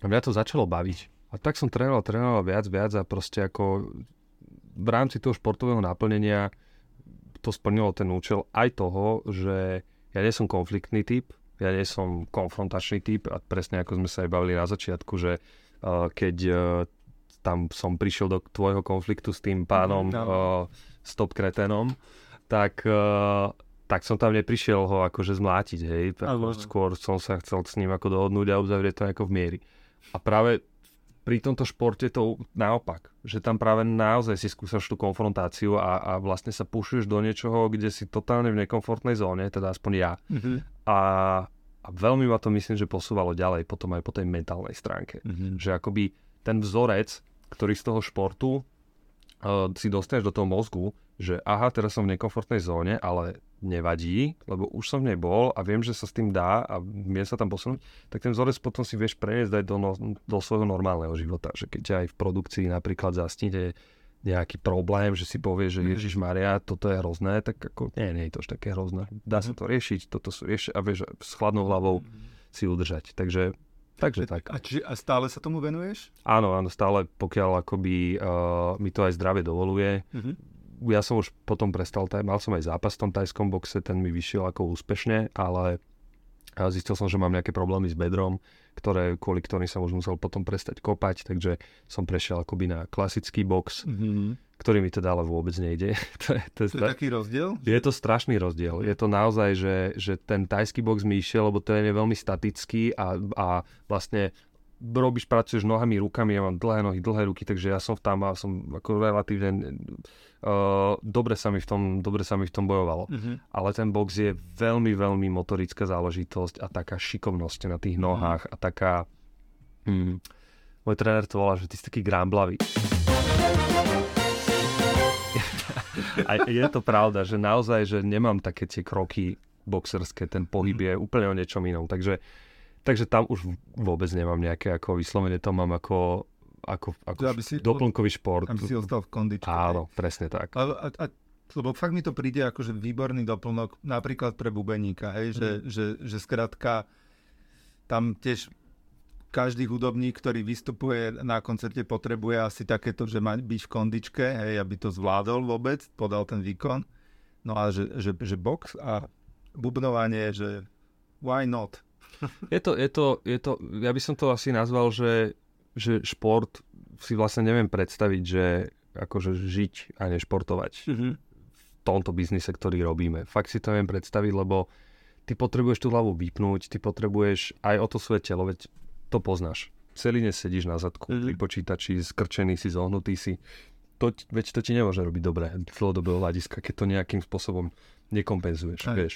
mňa to začalo baviť. A tak som trénoval, trénoval viac, viac a proste ako v rámci toho športového naplnenia to splnilo ten účel aj toho, že ja nie som konfliktný typ, ja nie som konfrontačný typ a presne ako sme sa aj bavili na začiatku, že uh, keď uh, tam som prišiel do tvojho konfliktu s tým pánom no. uh, stop kretenom, tak, uh, tak som tam neprišiel ho akože zmlátiť, hej. Skôr som sa chcel s ním ako dohodnúť a uzavrieť to ako v miery. A práve pri tomto športe to naopak, že tam práve naozaj si skúsaš tú konfrontáciu a, a vlastne sa pušuješ do niečoho, kde si totálne v nekomfortnej zóne, teda aspoň ja. Mm-hmm. A, a veľmi ma to myslím, že posúvalo ďalej potom aj po tej mentálnej stránke. Mm-hmm. Že akoby ten vzorec, ktorý z toho športu uh, si dostaneš do toho mozgu, že aha, teraz som v nekomfortnej zóne, ale nevadí, lebo už som v nej bol a viem, že sa s tým dá a viem sa tam posunúť, tak ten vzorec potom si vieš preniesť aj do, no, do svojho normálneho života. Že keď aj v produkcii napríklad zastínte nejaký problém, že si povie, že mhm. Ježiš Maria, toto je hrozné, tak ako nie, nie je to už také hrozné. Dá sa mhm. to riešiť, toto sú riešiť a vieš, s chladnou hlavou mhm. si udržať. Takže Takže tak. A, či, a stále sa tomu venuješ? Áno, áno, stále, pokiaľ akoby uh, mi to aj zdravie dovoluje. Uh-huh ja som už potom prestal, taj, mal som aj zápas v tom tajskom boxe, ten mi vyšiel ako úspešne, ale zistil som, že mám nejaké problémy s bedrom, ktoré, kvôli ktorým som už musel potom prestať kopať, takže som prešiel akoby na klasický box, mm-hmm. ktorý mi teda ale vôbec nejde. to, je, to, je, to je taký rozdiel? Je to strašný rozdiel. Je to naozaj, že, že ten tajský box mi išiel, lebo to je veľmi statický a, a vlastne robíš, pracuješ nohami, rukami, ja mám dlhé nohy, dlhé ruky, takže ja som tam a som ako relatívne uh, dobre, sa mi v tom, dobre sa mi v tom bojovalo. Mm-hmm. Ale ten box je veľmi, veľmi motorická záležitosť a taká šikovnosť na tých nohách mm-hmm. a taká... Hm, môj tréner to volá, že ty si taký grámblavý. a je to pravda, že naozaj, že nemám také tie kroky boxerské, ten pohyb mm-hmm. je úplne o niečom inom. Takže Takže tam už vôbec nemám nejaké ako vyslovene to mám ako, ako, ako aby si, doplnkový šport. Aby si ostal v kondičke. Áno, presne tak. A, a, a, lebo fakt mi to príde ako že výborný doplnok napríklad pre bubeníka, hej, mm. že, že, že skrátka tam tiež každý hudobník, ktorý vystupuje na koncerte, potrebuje asi takéto, že má byť v kondičke, hej, aby to zvládol vôbec, podal ten výkon. No a že, že, že box a bubnovanie, že why not? Je to, je to, je to, ja by som to asi nazval, že, že šport si vlastne neviem predstaviť, že akože žiť a nešportovať mm-hmm. v tomto biznise, ktorý robíme. Fakt si to neviem predstaviť, lebo ty potrebuješ tú hlavu vypnúť, ty potrebuješ aj o to svoje telo, veď to poznáš. Celý dnes sedíš na zadku mm-hmm. pri počítači, skrčený si, zohnutý si. To, veď to ti nemôže robiť dobre z dlhodobého hľadiska, keď to nejakým spôsobom nekompenzuješ, aj. vieš.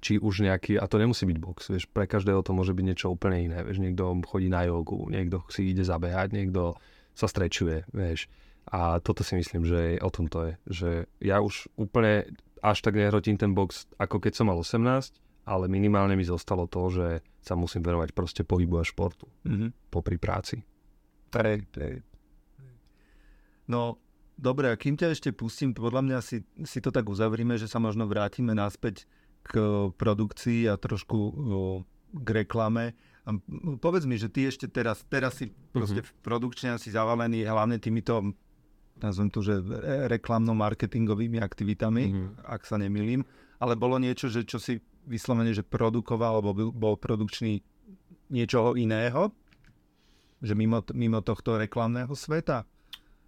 Či už nejaký, a to nemusí byť box, vieš, pre každého to môže byť niečo úplne iné, vieš, niekto chodí na jogu, niekto si ide zabehať, niekto sa strečuje, vieš. A toto si myslím, že o tom to je, že ja už úplne až tak nehrotím ten box, ako keď som mal 18, ale minimálne mi zostalo to, že sa musím venovať proste pohybu a športu Mm-hmm. popri práci. Prej, prej. No, dobre, a kým ťa ešte pustím, podľa mňa si, si to tak uzavrime, že sa možno vrátime naspäť k produkcii a trošku o, k reklame. A povedz mi, že ty ešte teraz, teraz si proste v produkčne asi zavalený hlavne týmito nazvem to, že re- reklamno-marketingovými aktivitami, Mhm. ak sa nemýlim, ale bolo niečo, že čo si vyslovene, že produkoval, alebo bol produkčný niečoho iného? Že mimo, mimo tohto reklamného sveta?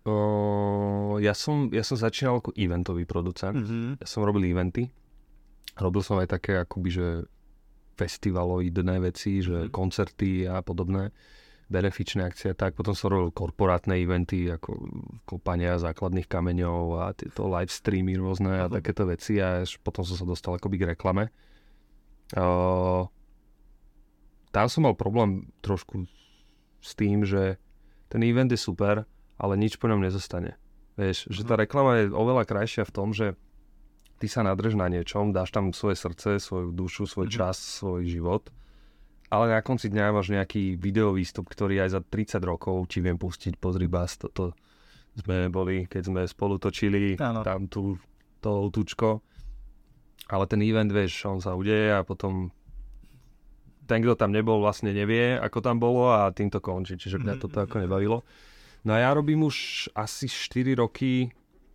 O, ja, som, ja som začínal ako eventový producent. Mm-hmm. Ja som robil eventy. Robil som aj také akoby, že festivaloidné veci, že Mhm. koncerty a podobné benefičné akcie, tak potom som robil korporátne eventy, ako kopania základných kameňov a tieto live streamy rôzne a takéto veci a až potom som sa dostal akoby k reklame. O, tam som mal problém trošku s tým, že ten event je super, ale nič po ňom nezostane. Vieš, že tá reklama je oveľa krajšia v tom, že ty sa nadrž na niečom, dáš tam svoje srdce, svoju dušu, svoj Mhm. čas, svoj život, ale na konci dňa máš nejaký videovýstup, ktorý aj za 30 rokov ti viem pustiť, pozri bás, toto sme boli, keď sme spolu točili Áno. tam tu to tučko. Ale ten event, vieš, on sa udeje a potom ten, kto tam nebol, vlastne nevie, ako tam bolo a tým to končí. Čiže mňa Mhm. toto ako nebavilo. No a ja robím už asi 4 roky,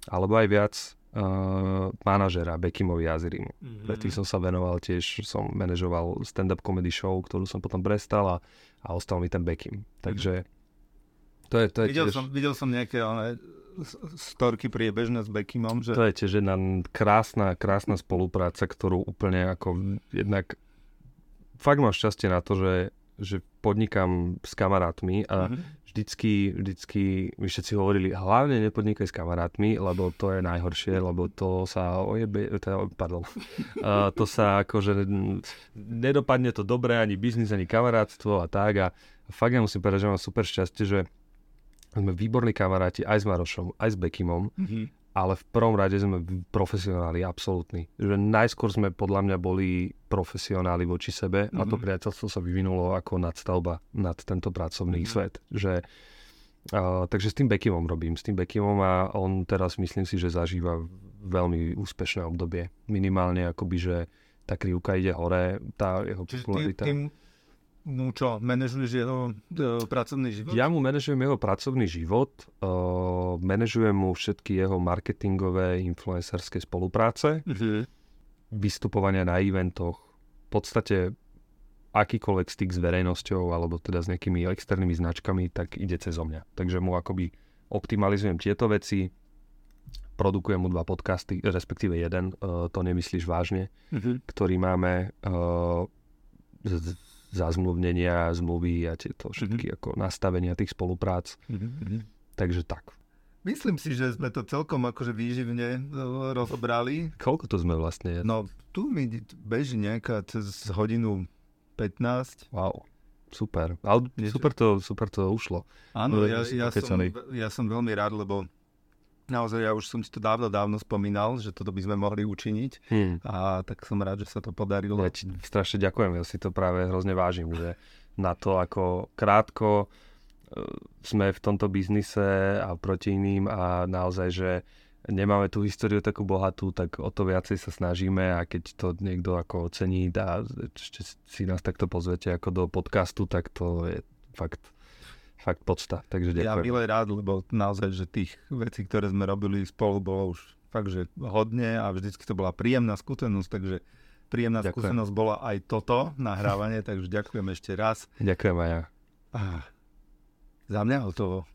alebo aj viac, uh, manažera Bekimovi Azirimu. Mhm. Predtým som sa venoval tiež, som manažoval stand-up comedy show, ktorú som potom prestal a, a ostal mi ten Bekim. Takže to je, to je Videl, tiež... som, videl som nejaké s- storky priebežné s Beckimom, že... To je tiež jedna krásna, krásna spolupráca, ktorú úplne ako jednak fakt mám šťastie na to, že, že podnikám s kamarátmi a Mhm. vždycky, vždycky mi všetci hovorili, hlavne nepodnikaj s kamarátmi, lebo to je najhoršie, lebo to sa ojebe, teda, pardon, uh, to sa akože nedopadne to dobre, ani biznis, ani kamarátstvo a tak a fakt ja musím povedať, že mám super šťastie, že sme výborní kamaráti aj s Marošom, aj s Bekimom Mhm. Ale v prvom rade sme profesionáli, absolútni. Že najskôr sme podľa mňa boli profesionáli voči sebe a to Mhm. priateľstvo sa vyvinulo ako nadstavba nad tento pracovný Mhm. svet. Že, uh, takže s tým Bekimom robím, s tým Bekimom a on teraz myslím si, že zažíva veľmi úspešné obdobie. Minimálne akoby, že tá krivka ide hore, tá jeho Čiže popularita. ty mu čo, manažuješ jeho e, pracovný život? Ja mu manažujem jeho pracovný život, uh, manažujem mu všetky jeho marketingové, influencerské spolupráce, Mhm. vystupovania na eventoch, v podstate akýkoľvek styk s verejnosťou alebo teda s nejakými externými značkami, tak ide cez mňa. Takže mu akoby optimalizujem tieto veci, produkujem mu dva podcasty, respektíve jeden, uh, to nemyslíš vážne, Mhm. ktorý máme z- zazmluvnenia, zmluvy a tieto všetky ako nastavenia tých spoluprác. Mhm. Takže tak. Myslím si, že sme to celkom akože výživne e, rozobrali. Koľko to sme vlastne? No, tu mi beží nejaká cez hodinu 15. Wow, super. Ale super to, super to ušlo. Áno, No, ja, ja, som, ja som veľmi rád, lebo naozaj ja už som ti to dávno, dávno spomínal, že toto by sme mohli učiniť Hm. a tak som rád, že sa to podarilo. Ja ti strašne ďakujem, ja si to práve hrozne vážim, že na to, ako krátko e, sme v tomto biznise a proti iným a naozaj, že nemáme tú históriu takú bohatú, tak o to viacej sa snažíme a keď to niekto ako ocení a ešte si nás takto pozvete ako do podcastu, tak to je fakt, fakt podsta. Takže Ja ďakujem. milé rád, lebo naozaj, že tých vecí, ktoré sme robili spolu, bolo už fakt, že hodne a vždycky to bola príjemná skúsenosť, takže príjemná Ďakujem. skúsenosť bola aj toto nahrávanie, takže ďakujem ešte raz. Ďakujem aj ja. Ah, za mňa hotovo.